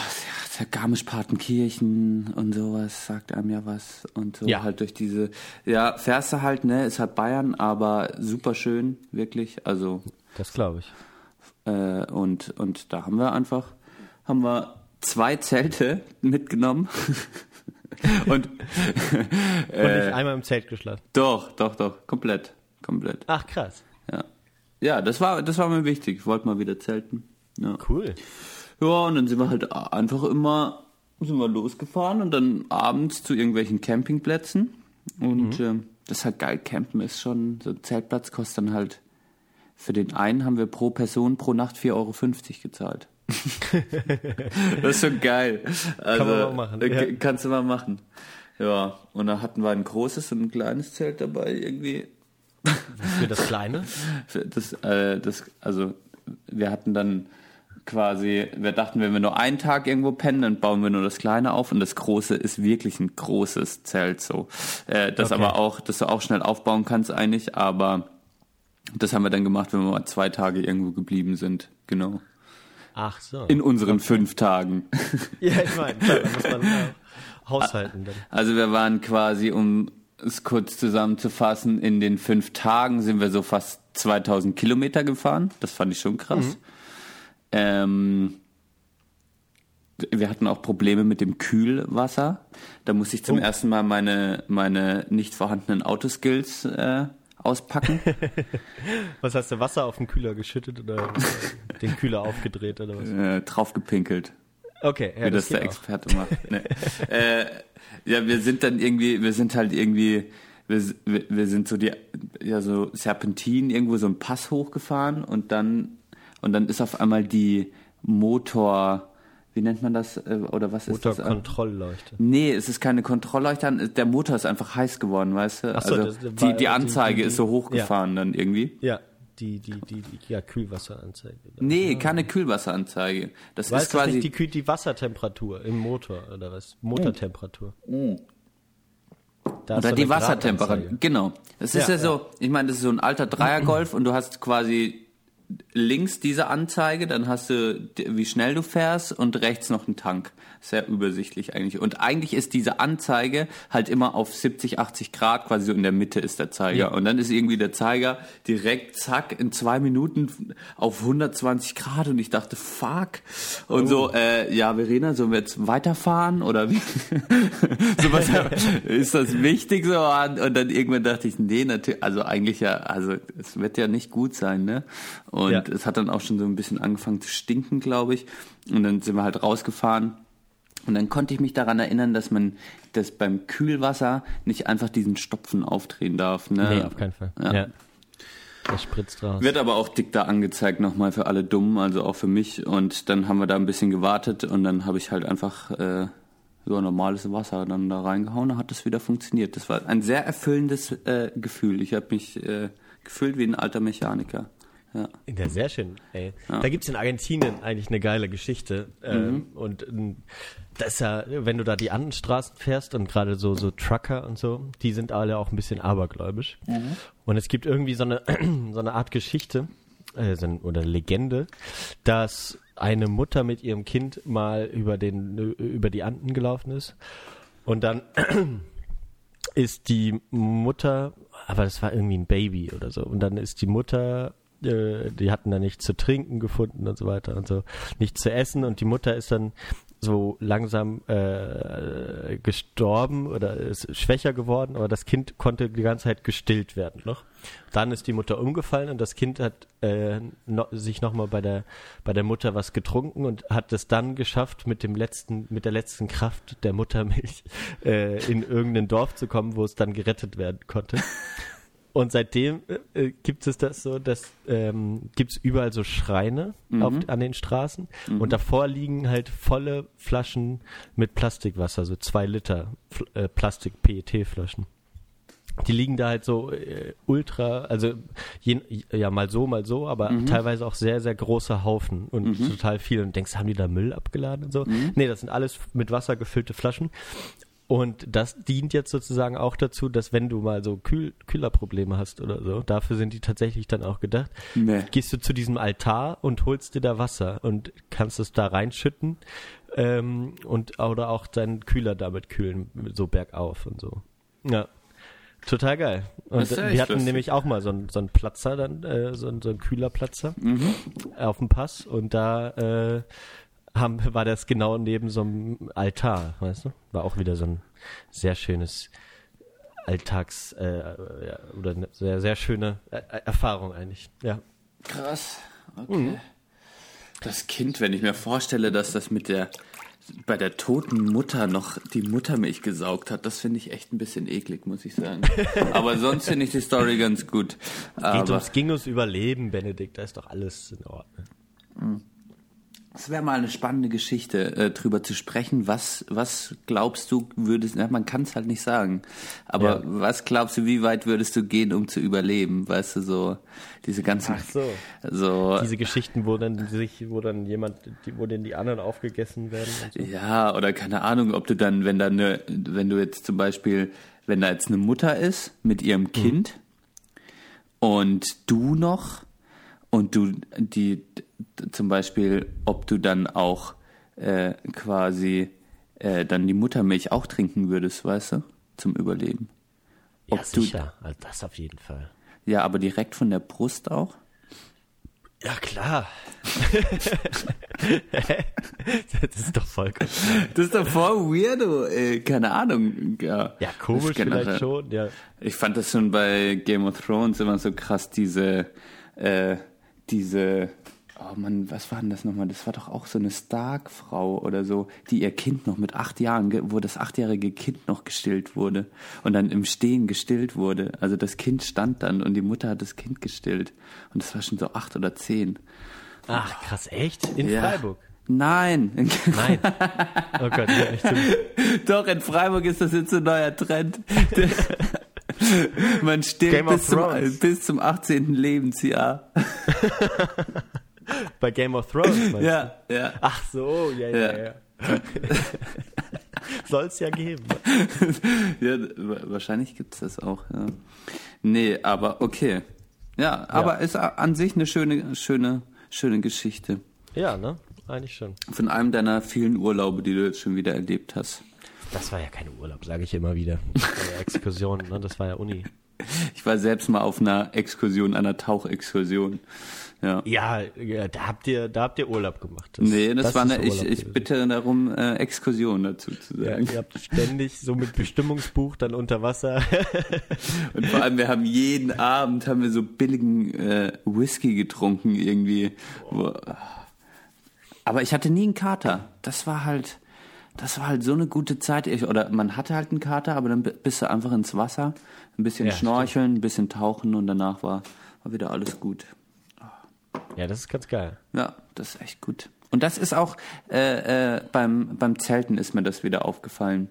der Garmisch-Partenkirchen und sowas sagt einem ja was und so Ja. halt durch diese, ja, fährst du halt, ne, ist halt Bayern, aber super schön, wirklich, also Das glaube ich. Äh, und, und da haben wir einfach, haben wir zwei Zelte mitgenommen. und, äh, und nicht einmal im Zelt geschlafen. Doch, doch, doch, komplett, komplett. Ach krass. Ja, ja, das war, das war mir wichtig. Ich wollte mal wieder zelten. Ja. Cool. Ja, und dann sind wir halt einfach immer sind wir losgefahren und dann abends zu irgendwelchen Campingplätzen. Und mhm. äh, das ist halt geil. Campen ist schon, so ein Zeltplatz kostet dann halt, für den einen haben wir pro Person pro Nacht 4,50 Euro gezahlt. das ist schon geil. Also, Kann man mal machen. Ja. Kannst du mal machen. Ja, und da hatten wir ein großes und ein kleines Zelt dabei irgendwie. Für das kleine? Für das, äh, das, also wir hatten dann quasi, wir dachten, wenn wir nur einen Tag irgendwo pennen, dann bauen wir nur das kleine auf und das große ist wirklich ein großes Zelt so. Äh, das okay. aber auch, das du auch schnell aufbauen kannst eigentlich, aber das haben wir dann gemacht, wenn wir mal zwei Tage irgendwo geblieben sind, genau. Ach so. In unseren okay. fünf Tagen. Ja, ich meine, da muss man äh, haushalten dann. Also wir waren quasi, um es kurz zusammenzufassen, in den fünf Tagen sind wir so fast 2000 Kilometer gefahren. Das fand ich schon krass. Mhm. Ähm, wir hatten auch Probleme mit dem Kühlwasser. Da musste ich zum oh. ersten Mal meine, meine nicht vorhandenen Autoskills äh, auspacken. was hast du, Wasser auf den Kühler geschüttet oder den Kühler aufgedreht oder was? Äh, draufgepinkelt. Okay, ja, Wie das, das der Experte macht. Nee. äh, ja, wir sind dann irgendwie, wir sind halt irgendwie, wir, wir sind so die, ja, so Serpentin irgendwo so einen Pass hochgefahren und dann und dann ist auf einmal die Motor, wie nennt man das äh, oder was ist das? Motorkontrollleuchte. Nee, es ist keine Kontrollleuchte, der Motor ist einfach heiß geworden, weißt du? Ach so, also das, die, die Anzeige die, die, ist so hochgefahren ja. dann irgendwie. Ja. Die, die, die, die ja, Kühlwasseranzeige. Nee, keine Kühlwasseranzeige. Das weißt ist quasi. Das nicht die, die Wassertemperatur im Motor oder was? Motortemperatur. Mm. Oder die Wassertemperatur. Genau. Das ist ja, ja so, ich meine, das ist so ein alter Dreiergolf und du hast quasi links diese Anzeige, dann hast du, wie schnell du fährst und rechts noch einen Tank. Sehr übersichtlich eigentlich. Und eigentlich ist diese Anzeige halt immer auf 70, 80 Grad, quasi so in der Mitte ist der Zeiger. Ja. Und dann ist irgendwie der Zeiger direkt, zack, in zwei Minuten auf 120 Grad und ich dachte, fuck. Und oh. so, äh, ja, Verena, sollen wir jetzt weiterfahren oder wie? so was, ist das wichtig so? Und dann irgendwann dachte ich, nee, natürlich, also eigentlich ja, also es wird ja nicht gut sein, ne? Und ja. Es hat dann auch schon so ein bisschen angefangen zu stinken, glaube ich. Und dann sind wir halt rausgefahren. Und dann konnte ich mich daran erinnern, dass man das beim Kühlwasser nicht einfach diesen Stopfen aufdrehen darf. Ne? Nee, auf keinen Fall. Ja. ja. Das spritzt raus. Wird aber auch dick da angezeigt nochmal für alle Dummen, also auch für mich. Und dann haben wir da ein bisschen gewartet und dann habe ich halt einfach äh, so normales Wasser dann da reingehauen, dann hat das wieder funktioniert. Das war ein sehr erfüllendes äh, Gefühl. Ich habe mich äh, gefühlt wie ein alter Mechaniker. Ja. ja, sehr schön. Ey. Ja. Da gibt's in Argentinien eigentlich eine geile Geschichte. Ähm, mhm. Und ähm, das ist ja, wenn du da die anderen Straßen fährst und gerade so, so Trucker und so, die sind alle auch ein bisschen abergläubisch. Mhm. Und es gibt irgendwie so eine, so eine Art Geschichte äh, oder Legende, dass eine Mutter mit ihrem Kind mal über den über die Anden gelaufen ist und dann ist die Mutter, aber das war irgendwie ein Baby oder so und dann ist die Mutter äh, die hatten da nichts zu trinken gefunden und so weiter und so, nichts zu essen und die Mutter ist dann so langsam äh, gestorben oder ist schwächer geworden, aber das Kind konnte die ganze Zeit gestillt werden noch. Dann ist die Mutter umgefallen und das Kind hat äh, no, sich nochmal bei der bei der Mutter was getrunken und hat es dann geschafft, mit dem letzten mit der letzten Kraft der Muttermilch äh, in irgendein Dorf zu kommen, wo es dann gerettet werden konnte. Und seitdem äh, äh, gibt es das so, dass ähm, gibt es überall so Schreine mhm. auf, an den Straßen mhm. und davor liegen halt volle Flaschen mit Plastikwasser, so zwei Liter äh, Plastik-PET-Flaschen. Die liegen da halt so äh, ultra, also je, ja mal so, mal so, aber mhm. teilweise auch sehr, sehr große Haufen und mhm. total viel. Und denkst, haben die da Müll abgeladen und so? Mhm. Nee, das sind alles mit Wasser gefüllte Flaschen. Und das dient jetzt sozusagen auch dazu, dass wenn du mal so Kühl Kühlerprobleme hast oder so, dafür sind die tatsächlich dann auch gedacht, nee. gehst du zu diesem Altar und holst dir da Wasser und kannst es da reinschütten ähm, und oder auch deinen Kühler damit kühlen, so bergauf und so. Ja. Total geil. Und wir hatten lustig. nämlich auch mal so einen, so einen Platzer, dann, äh, so, einen, so einen Kühlerplatzer Mhm. auf dem Pass und da äh, haben, war das genau neben so einem Altar, weißt du? War auch wieder so ein sehr schönes Alltags- äh, ja, oder eine sehr, sehr schöne äh, Erfahrung eigentlich. Ja. Krass. Okay. Das Kind, wenn ich mir vorstelle, dass das mit der bei der toten Mutter noch die Muttermilch gesaugt hat, das finde ich echt ein bisschen eklig, muss ich sagen. Aber sonst finde ich die Story ganz gut. Geht ums, ging ums Überleben, Benedikt, da ist doch alles in Ordnung. Es wäre mal eine spannende Geschichte, äh, drüber zu sprechen. Was, was glaubst du, würdest, na, man kann es halt nicht sagen, aber Ja. was glaubst du, wie weit würdest du gehen, um zu überleben? Weißt du, so diese ganzen, Ach so. so Diese Geschichten, wo dann sich, wo dann jemand, die, wo denn die anderen aufgegessen werden und so. Ja, oder keine Ahnung, ob du dann, wenn da eine, wenn du jetzt zum Beispiel, wenn da jetzt eine Mutter ist mit ihrem Kind und du noch und du die zum Beispiel, ob du dann auch äh, quasi äh, dann die Muttermilch auch trinken würdest, weißt du, zum Überleben. Ja, Ob du- sicher. Also das auf jeden Fall. Ja, aber direkt von der Brust auch. Ja, klar. das ist doch voll gut. Das ist doch voll weirdo, ey. keine Ahnung. Ja, Ja, komisch vielleicht schon, ja. Ich fand das schon bei Game of Thrones immer so krass, diese, äh, diese, oh Mann, was war denn das nochmal? Das war doch auch so eine Stark-Frau oder so, die ihr Kind noch mit acht Jahren, wo das achtjährige Kind noch gestillt wurde und dann im Stehen gestillt wurde. Also das Kind stand dann und die Mutter hat das Kind gestillt. Und das war schon so acht oder zehn. Ach, krass, echt? In Ja. Freiburg? Nein. Nein. Oh Gott, ja, echt. Doch, in Freiburg ist das jetzt ein neuer Trend. Man of bis zum, bis zum 18. Lebensjahr. Bei Game of Thrones, meinst du? Ja, ja. Ach so, ja, ja, Ja. ja. Soll es ja geben. ja wa- wahrscheinlich gibt's das auch, ja. Nee, aber okay. Ja, aber ist a- an sich eine schöne, schöne, schöne Geschichte. Ja, ne? Eigentlich schon. Von einem deiner vielen Urlaube, die du jetzt schon wieder erlebt hast. Das war ja kein Urlaub, sage ich immer wieder. Das war ja Exkursion, ne? Das war ja Uni. Ich war selbst mal auf einer Exkursion, einer Tauchexkursion. Ja. Ja, ja da habt ihr, da habt ihr Urlaub gemacht. Das, Nee, das, war ist eine, ich, ich bitte darum, äh, Exkursion dazu zu Ja, sagen. ihr habt ständig so mit Bestimmungsbuch dann unter Wasser. Und vor allem, wir haben jeden Abend haben wir so billigen äh, Whisky getrunken irgendwie. Wo, aber ich hatte nie einen Kater. Das war halt, das war halt so eine gute Zeit. Ich, oder man hatte halt einen Kater, aber dann bi- bist du einfach ins Wasser, ein bisschen Ja, schnorcheln, ein bisschen tauchen und danach war, war wieder alles gut. ja, das ist ganz geil. Ja, das ist echt gut. Und das ist auch äh, äh, beim, beim Zelten ist mir das wieder aufgefallen.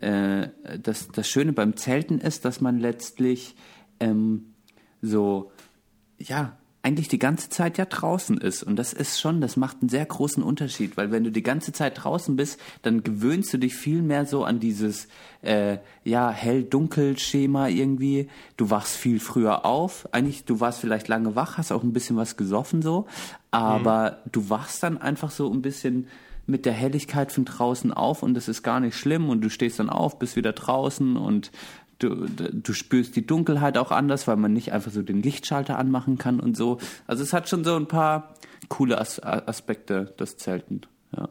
Äh, das, das Schöne beim Zelten ist, dass man letztlich ähm, so, ja, eigentlich die ganze Zeit ja draußen ist. Und das ist schon, das macht einen sehr großen Unterschied, weil wenn du die ganze Zeit draußen bist, dann gewöhnst du dich viel mehr so an dieses, äh, ja, hell-dunkel-Schema irgendwie. Du wachst viel früher auf. Eigentlich, du warst vielleicht lange wach, hast auch ein bisschen was gesoffen so, aber du wachst dann einfach so ein bisschen mit der Helligkeit von draußen auf und das ist gar nicht schlimm und du stehst dann auf, bist wieder draußen und du, du spürst die Dunkelheit auch anders, weil man nicht einfach so den Lichtschalter anmachen kann und so. Also es hat schon so ein paar coole As Aspekte, das Zelten. Ja.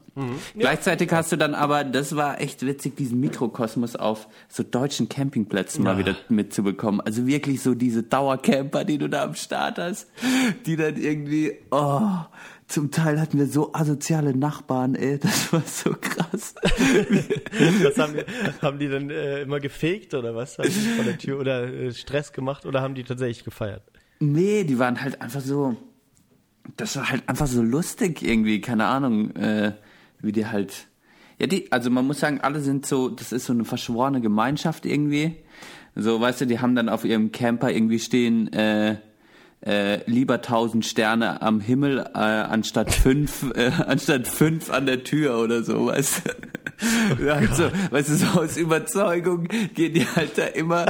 Gleichzeitig hast du dann aber, das war echt witzig, diesen Mikrokosmos auf so deutschen Campingplätzen mal Ja. wieder mitzubekommen. Also wirklich so diese Dauercamper, die du da am Start hast, die dann irgendwie, oh, zum Teil hatten wir so asoziale Nachbarn, ey, das war so krass. Was haben, die, haben die dann äh, immer gefegt oder was? Haben die vor der Tür oder äh, Stress gemacht oder haben die tatsächlich gefeiert? Nee, die waren halt einfach so. Das war halt einfach so lustig irgendwie, keine Ahnung, äh, wie die halt. Ja, die, also man muss sagen, alle sind so, das ist so eine verschworene Gemeinschaft irgendwie. So, weißt du, die haben dann auf ihrem Camper irgendwie stehen, äh, äh, lieber tausend Sterne am Himmel äh, anstatt fünf, äh, anstatt fünf an der Tür oder so, weißt du. Also, weißt du, so aus Überzeugung gehen die halt da immer,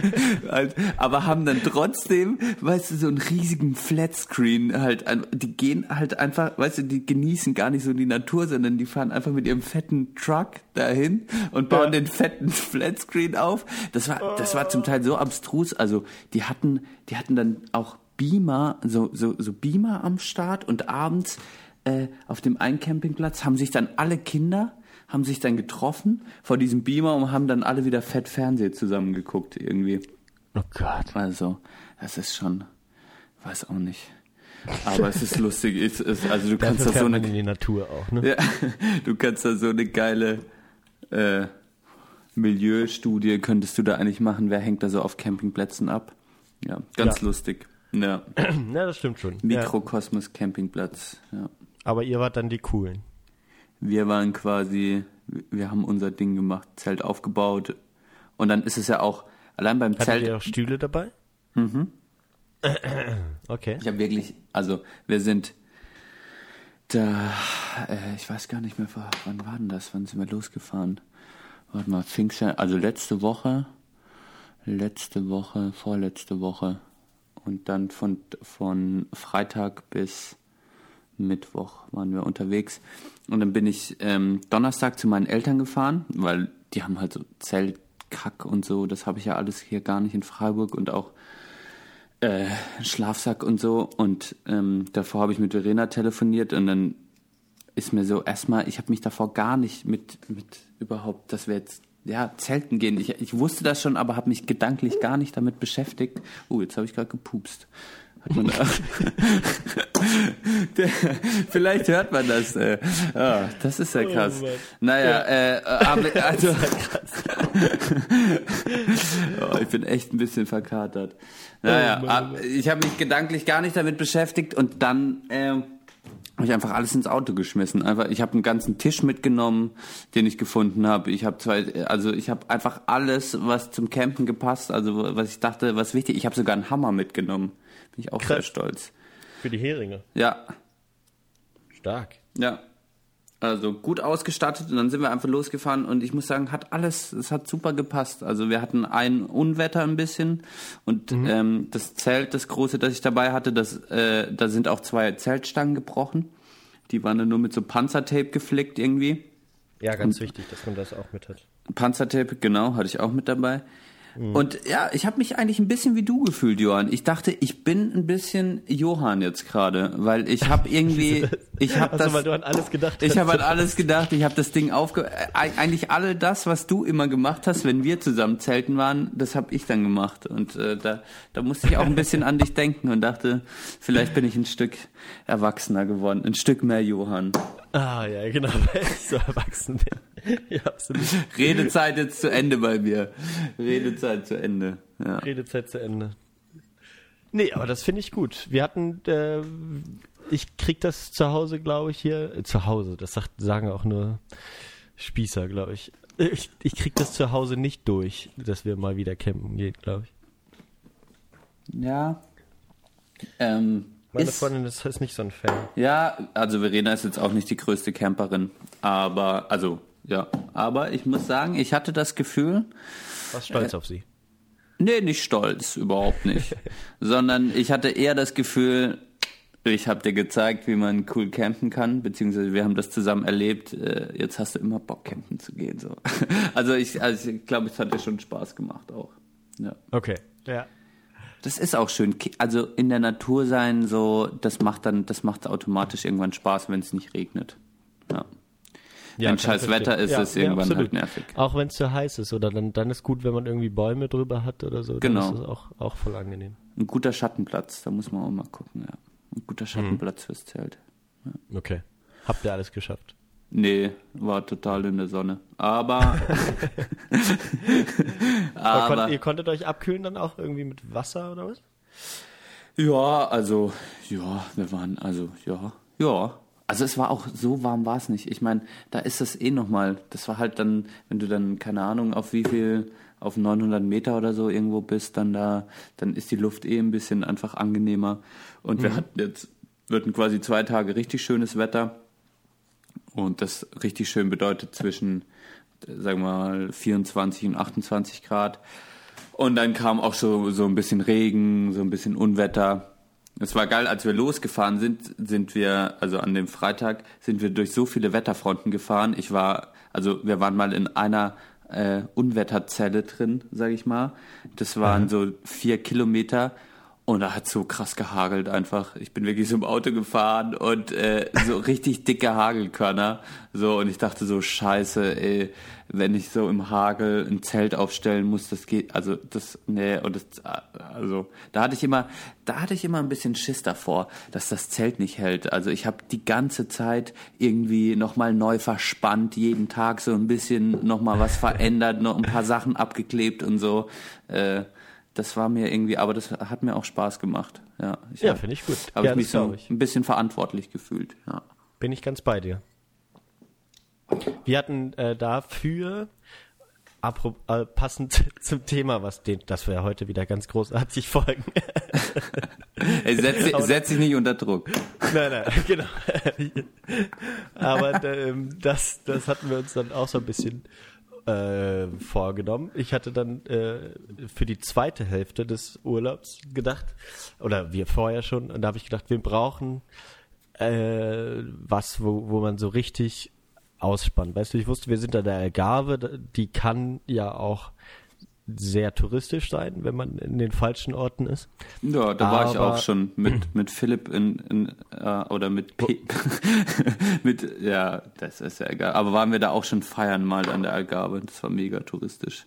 halt, aber haben dann trotzdem, weißt du, so einen riesigen Flatscreen halt, die gehen halt einfach, weißt du, die genießen gar nicht so die Natur, sondern die fahren einfach mit ihrem fetten Truck dahin und bauen ja. den fetten Flatscreen auf. Das war, das war zum Teil so abstrus, also die hatten, die hatten dann auch Beamer, so, so, so Beamer am Start und abends äh, auf dem einen Campingplatz haben sich dann alle Kinder haben sich dann getroffen vor diesem Beamer und haben dann alle wieder fett Fernsehen zusammengeguckt irgendwie. Oh Gott. Also, das ist schon, weiß auch nicht. Aber es ist lustig. Es ist, also du kannst da so eine in die Natur auch, ne? Ja, du kannst da so eine geile äh, Milieustudie könntest du da eigentlich machen. Wer hängt da so auf Campingplätzen ab? Ja, ganz ja. lustig. Ja. ja, das stimmt schon. Mikrokosmos ja. Campingplatz. Ja. Aber ihr wart dann die coolen. Wir waren quasi, wir haben unser Ding gemacht, Zelt aufgebaut. Und dann ist es ja auch, allein beim Hattet Zelt. ihr auch Stühle dabei? Mhm. Okay. Ich habe wirklich, also wir sind da, äh, ich weiß gar nicht mehr, wann war denn das? Wann sind wir losgefahren? Warte mal, Pfingsten, also letzte Woche, letzte Woche, vorletzte Woche und dann von, von Freitag bis Mittwoch waren wir unterwegs. Und dann bin ich ähm, Donnerstag zu meinen Eltern gefahren, weil die haben halt so Zeltkack und so. Das habe ich ja alles hier gar nicht in Freiburg und auch äh, Schlafsack und so. Und ähm, davor habe ich mit Verena telefoniert und dann ist mir so erstmal, ich habe mich davor gar nicht mit, mit überhaupt, dass wir jetzt ja, Zelten gehen. Ich, ich wusste das schon, aber habe mich gedanklich gar nicht damit beschäftigt. Oh, jetzt habe ich gerade gepupst. Hat man Der, vielleicht hört man das. Äh. Oh, das ist ja oh krass. Oh naja, ja. äh, aber, also, oh, ich bin echt ein bisschen verkatert. Naja, oh Mann, Mann. ich habe mich gedanklich gar nicht damit beschäftigt und dann äh, habe ich einfach alles ins Auto geschmissen. Einfach, ich habe einen ganzen Tisch mitgenommen, den ich gefunden habe. Ich habe zwei, also ich habe einfach alles, was zum Campen gepasst, also was ich dachte, was wichtig. Ich habe sogar einen Hammer mitgenommen. Bin ich auch Krass. sehr stolz. Für die Heringe? Ja. Stark. Ja. Also gut ausgestattet und dann sind wir einfach losgefahren und ich muss sagen, hat alles, es hat super gepasst. Also wir hatten ein Unwetter ein bisschen und mhm. ähm, das Zelt, das große, das ich dabei hatte, das, äh, da sind auch zwei Zeltstangen gebrochen. Die waren dann nur mit so Panzertape geflickt irgendwie. Ja, ganz und wichtig, dass man das auch mit hat. Panzertape, genau, hatte ich auch mit dabei. Mhm. Und ja, ich habe mich eigentlich ein bisschen wie du gefühlt, Johann. Ich dachte, ich bin ein bisschen Johann jetzt gerade, weil ich habe irgendwie, ich habe das, du an alles gedacht ich habe an alles gedacht. Ich habe das Ding aufge, eigentlich alle das, was du immer gemacht hast, wenn wir zusammen zelten waren, das habe ich dann gemacht. Und äh, da, da musste ich auch ein bisschen an dich denken und dachte, vielleicht bin ich ein Stück erwachsener geworden, ein Stück mehr Johann. Ah ja, genau, weil ich so erwachsen bin. Ja, absolut. Redezeit jetzt zu Ende bei mir. Redezeit zu Ende. Ja. Redezeit zu Ende. Nee, aber das finde ich gut. Wir hatten, äh, ich krieg das zu Hause, glaube ich, hier. Äh, zu Hause, das sagt, sagen auch nur Spießer, glaube ich. ich. Ich krieg das zu Hause nicht durch, dass wir mal wieder campen gehen, glaube ich. Ja. Ähm, meine ist, Freundin ist, ist nicht so ein Fan. Ja, also Verena ist jetzt auch nicht die größte Camperin, aber, also, ja, aber ich muss sagen, ich hatte das Gefühl. Was stolz äh, auf sie? Nee, nicht stolz, überhaupt nicht. Sondern ich hatte eher das Gefühl, ich habe dir gezeigt, wie man cool campen kann, beziehungsweise wir haben das zusammen erlebt. Äh, jetzt hast du immer Bock, campen zu gehen. So. Also ich, also ich glaube, es hat dir schon Spaß gemacht auch. Ja. Okay, ja. Das ist auch schön. Also in der Natur sein, so, das macht dann, das macht automatisch irgendwann Spaß, wenn es nicht regnet. Ja. Ja, wenn scheiß Wetter ist, ja, ist irgendwann ja, halt nervig. Auch wenn es zu heiß ist, oder dann, dann ist gut, wenn man irgendwie Bäume drüber hat oder so. Genau. Dann ist das auch, auch voll angenehm. Ein guter Schattenplatz, da muss man auch mal gucken, ja. Ein guter mhm. Schattenplatz mhm. fürs Zelt. Ja. Okay. Habt ihr alles geschafft? Nee, war total in der Sonne. Aber. aber konnt, ihr konntet euch abkühlen dann auch irgendwie mit Wasser oder was? Ja, also, ja, wir waren, also, ja, ja. Also es war auch, so warm war es nicht. Ich meine, da ist es eh nochmal, das war halt dann, wenn du dann, keine Ahnung, auf wie viel, auf 900 Meter oder so irgendwo bist, dann da, dann ist die Luft eh ein bisschen einfach angenehmer. Und mhm. wir hatten jetzt, wir hatten quasi zwei Tage richtig schönes Wetter Und das richtig schön bedeutet zwischen, sagen wir mal, 24 und 28 Grad. Und dann kam auch so, so ein bisschen Regen, so ein bisschen Unwetter. Es war geil, als wir losgefahren sind, sind wir, also an dem Freitag, sind wir durch so viele Wetterfronten gefahren. Ich war, also wir waren mal in einer äh, Unwetterzelle drin, sag ich mal. Das waren mhm. so vier Kilometer und da hat so krass gehagelt einfach. Ich bin wirklich so im Auto gefahren und äh, so richtig dicke Hagelkörner. So, und ich dachte so, scheiße, ey, wenn ich so im Hagel ein Zelt aufstellen muss, das geht, also das, nee, und das, also da hatte ich immer, da hatte ich immer ein bisschen Schiss davor, dass das Zelt nicht hält. Also ich habe die ganze Zeit irgendwie nochmal neu verspannt, jeden Tag so ein bisschen nochmal was verändert, noch ein paar Sachen abgeklebt und so. Äh, das war mir irgendwie, aber das hat mir auch Spaß gemacht. Ja, ja finde ich gut. Habe ja, ich mich so ich. ein bisschen verantwortlich gefühlt. Ja. Bin ich ganz bei dir. Wir hatten äh, dafür äh, passend zum Thema, was den, das wir heute wieder ganz großartig folgen. Ey, setz, setz dich nicht unter Druck. Nein, nein, genau. Aber ähm, das, das hatten wir uns dann auch so ein bisschen äh, vorgenommen. Ich hatte dann äh, für die zweite Hälfte des Urlaubs gedacht, oder wir vorher schon, und da habe ich gedacht, wir brauchen äh, was, wo, wo man so richtig ausspannt. Weißt du, ich wusste, wir sind da der Algarve, die kann ja auch sehr touristisch sein, wenn man in den falschen Orten ist. Ja, da war ich auch schon mit, mit Philipp in, in äh, oder mit P mit ja, das ist ja egal. Aber waren wir da auch schon feiern mal an der Algarve. Das war mega touristisch.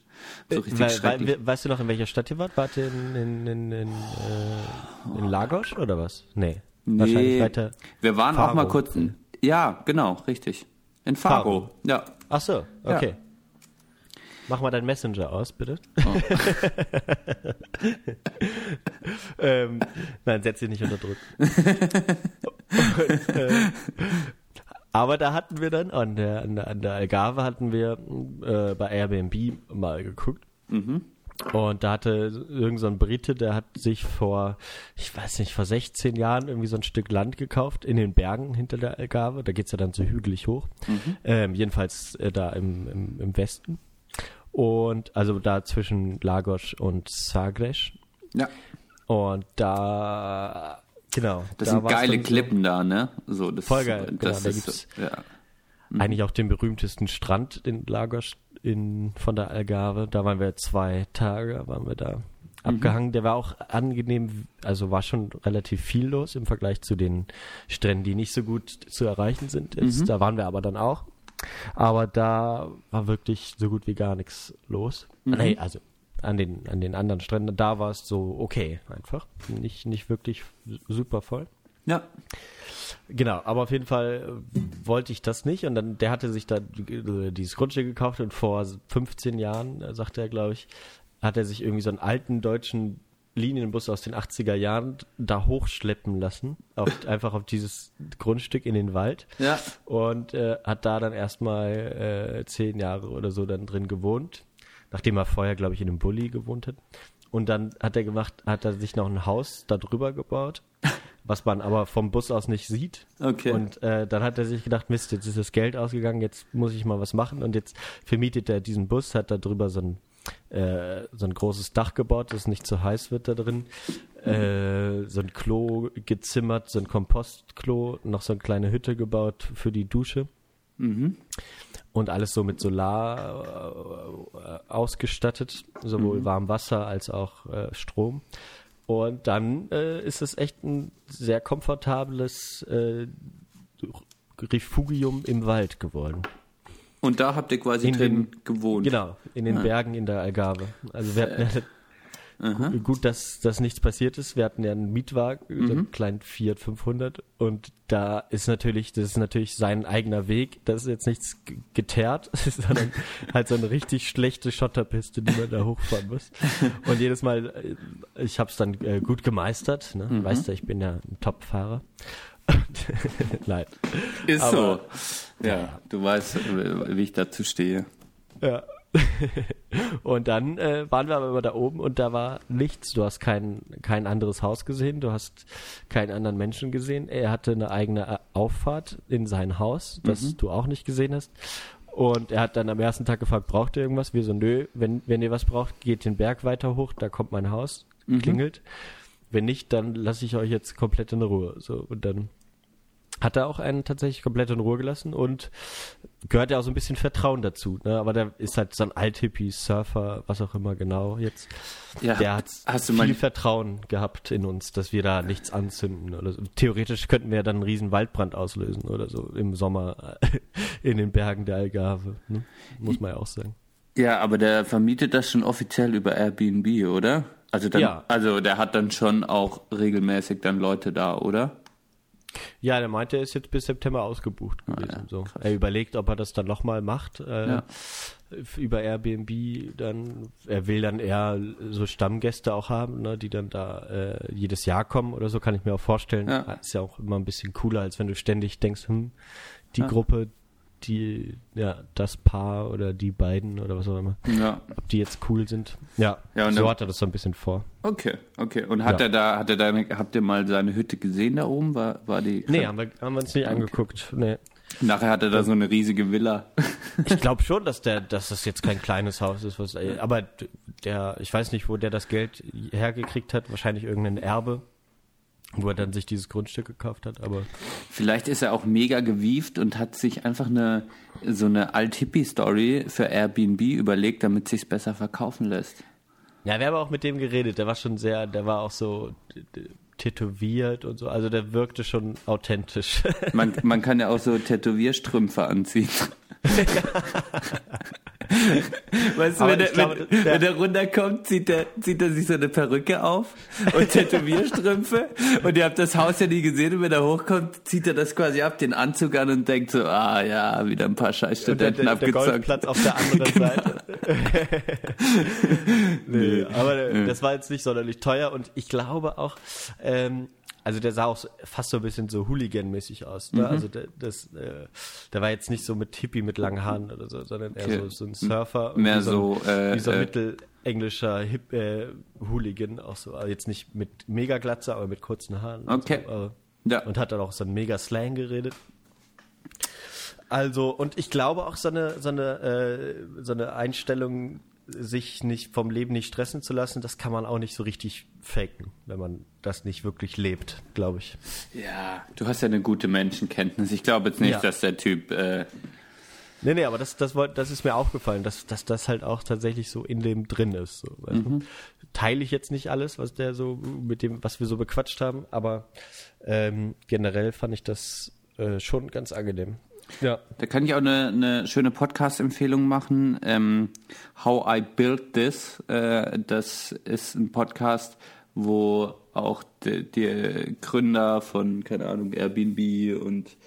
So richtig weil, schrecklich. Weil, weißt du noch, in welcher Stadt ihr wart? Wart ihr in, in, in, in, äh, in Lagos oder was? Nee. Nee, Wahrscheinlich weiter. Wir waren Faro. auch mal kurz. In, ja, genau, richtig. In Faro. Faro. Ja. Ach so, okay. Ja. Mach mal deinen Messenger aus, bitte. Oh. ähm, nein, setz dich nicht unter Druck. Und, äh, aber da hatten wir dann an der, an der, an der Algarve hatten wir äh, bei Airbnb mal geguckt. Mhm. Und da hatte irgend so ein Brite, der hat sich vor, ich weiß nicht, vor 16 Jahren irgendwie so ein Stück Land gekauft in den Bergen hinter der Algarve. Da geht's ja dann so hügelig hoch. Mhm. Ähm, jedenfalls äh, da im, im, im Westen. Und also da zwischen Lagos und Sagres. Ja. Und da, genau. Das da sind geile Klippen so da, ne? So, das, voll geil, genau. Das da gibt's ja. mhm. eigentlich auch den berühmtesten Strand in Lagos in, von der Algarve. Da waren wir zwei Tage, waren wir da mhm. abgehangen. Der war auch angenehm, also war schon relativ viel los im Vergleich zu den Stränden, die nicht so gut zu erreichen sind. Jetzt, mhm. Da waren wir aber dann auch. Aber da war wirklich so gut wie gar nichts los. Mhm. Nee, also an den, an den anderen Stränden, da war es so okay einfach. Nicht, nicht wirklich super voll. Ja. Genau, aber auf jeden Fall wollte ich das nicht und dann, der hatte sich da dieses Grundstück gekauft und vor 15 Jahren, äh, sagte er, glaube ich, hat er sich irgendwie so einen alten deutschen Linienbus aus den 80er Jahren da hochschleppen lassen, auf, einfach auf dieses Grundstück in den Wald. Ja. Und äh, hat da dann erstmal äh, zehn Jahre oder so dann drin gewohnt, nachdem er vorher, glaube ich, in einem Bulli gewohnt hat. Und dann hat er gemacht, hat er sich noch ein Haus da drüber gebaut, was man aber vom Bus aus nicht sieht. Okay. Und äh, dann hat er sich gedacht, Mist, jetzt ist das Geld ausgegangen, jetzt muss ich mal was machen. Und jetzt vermietet er diesen Bus, hat da drüber so ein äh, so ein großes Dach gebaut, dass es nicht zu heiß wird da drin. Äh, so ein Klo gezimmert, so ein Kompostklo, noch so eine kleine Hütte gebaut für die Dusche. Mhm. Und alles so mit Solar äh, ausgestattet, sowohl mhm. warm Wasser als auch äh, Strom. Und dann äh, ist es echt ein sehr komfortables äh, Refugium im Wald geworden. Und da habt ihr quasi in drin den, gewohnt. Genau, in den ja. Bergen in der Algarve. Also wir hatten ja, Aha. gut, dass, dass nichts passiert ist. Wir hatten ja einen Mietwagen, mhm. so einen kleinen Fiat 500 und da ist natürlich, das ist natürlich sein eigener Weg. Das ist jetzt nichts geteert, sondern halt so eine richtig schlechte Schotterpiste, die man da hochfahren muss. Und jedes Mal, äh, ich habe es dann äh, gut gemeistert. Ne? Mhm. Weißt du, ich bin ja ein Top-Fahrer. Nein. Ist Aber, so. Ja, du weißt, wie ich dazu stehe. Ja, und dann äh, waren wir aber immer da oben und da war nichts. Du hast kein, kein anderes Haus gesehen, du hast keinen anderen Menschen gesehen. Er hatte eine eigene äh, Auffahrt in sein Haus, das mhm. du auch nicht gesehen hast. Und er hat dann am ersten Tag gefragt, braucht ihr irgendwas? Wir so, nö, wenn, wenn ihr was braucht, geht den Berg weiter hoch, da kommt mein Haus, mhm. Wenn nicht, dann lasse ich euch jetzt komplett in Ruhe. So, und dann hat er auch einen tatsächlich komplett in Ruhe gelassen und gehört ja auch so ein bisschen Vertrauen dazu. Ne? Aber der ist halt so ein Alt-Hippie, Surfer, was auch immer genau jetzt. Ja, der hat viel Vertrauen gehabt in uns, dass wir da nichts anzünden. Oder so. Theoretisch könnten wir dann einen riesen Waldbrand auslösen oder so im Sommer in den Bergen der Algarve. Ne? Muss man ja auch sagen. Ja, aber der vermietet das schon offiziell über Airbnb, oder? Also dann, ja. also der hat dann schon auch regelmäßig dann Leute da, oder? Ja, der meinte, er ist jetzt bis September ausgebucht ah, gewesen. ja, so. Er überlegt, ob er das dann nochmal macht. Äh, ja. Über Airbnb dann. Er will dann eher so Stammgäste auch haben, ne, die dann da äh, jedes Jahr kommen oder so, kann ich mir auch vorstellen. Ja. Ist ja auch immer ein bisschen cooler, als wenn du ständig denkst, hm, die Gruppe, die, ja, das Paar oder die beiden oder was auch immer. Ja. Ob die jetzt cool sind. Ja, ja so dann, hat er das so ein bisschen vor. Okay, okay. Und hat ja. er da, hat er da, habt ihr mal seine Hütte gesehen da oben? War, war die. Nee, haben wir, haben wir uns nicht okay. angeguckt. Nee. Nachher hat er da so eine riesige Villa. Ich glaube schon, dass der, dass das jetzt kein kleines Haus ist, was, aber der, ich weiß nicht, wo der das Geld hergekriegt hat, wahrscheinlich irgendein Erbe wo er dann sich dieses Grundstück gekauft hat, aber. Vielleicht ist er auch mega gewieft und hat sich einfach eine, so eine Alt-Hippie-Story für Airbnb überlegt, damit sich's besser verkaufen lässt. Ja, wir haben auch mit dem geredet, der war schon sehr, der war auch so tätowiert und so, also der wirkte schon authentisch. Man, man kann ja auch so Tätowierstrümpfe anziehen. Weißt du, wenn der, glaube, wenn, wenn der runterkommt, zieht er, zieht er sich so eine Perücke auf und Tätowierstrümpfe. und ihr habt das Haus ja nie gesehen und wenn er hochkommt, zieht er das quasi ab, den Anzug an und denkt so, ah ja, wieder ein paar Scheißstudenten abgezockt. Der Goldplatz auf der anderen Seite. nee, aber das war jetzt nicht sonderlich teuer und ich glaube auch, ähm, also der sah auch so, fast so ein bisschen so Hooligan-mäßig aus. Ne? Mhm. Also der, das, äh, der war jetzt nicht so mit Hippie mit langen Haaren oder so, sondern eher okay. so, so ein Surfer. Mehr so, so äh, wie so ein äh, mittelenglischer Hip, äh, Hooligan, auch so. Also jetzt nicht mit mega Glatze, aber mit kurzen Haaren. Okay. Und, so. ja. und hat dann auch so ein mega Slang geredet. Also, und ich glaube auch so eine, so eine, äh, so eine Einstellung, sich nicht vom Leben nicht stressen zu lassen, das kann man auch nicht so richtig faken, wenn man das nicht wirklich lebt, glaube ich. Ja, du hast ja eine gute Menschenkenntnis. Ich glaube jetzt nicht, ja. dass der Typ. Äh nee, nee, aber das, das, das ist mir aufgefallen, dass, dass das halt auch tatsächlich so in dem drin ist. So, mhm. Teile ich jetzt nicht alles, was der so mit dem, was wir so bequatscht haben, aber ähm, generell fand ich das äh, schon ganz angenehm. Ja. Da kann ich auch eine, eine schöne Podcast-Empfehlung machen. Ähm, How I Built This. Äh, das ist ein Podcast, wo auch die, die Gründer von, keine Ahnung, Airbnb und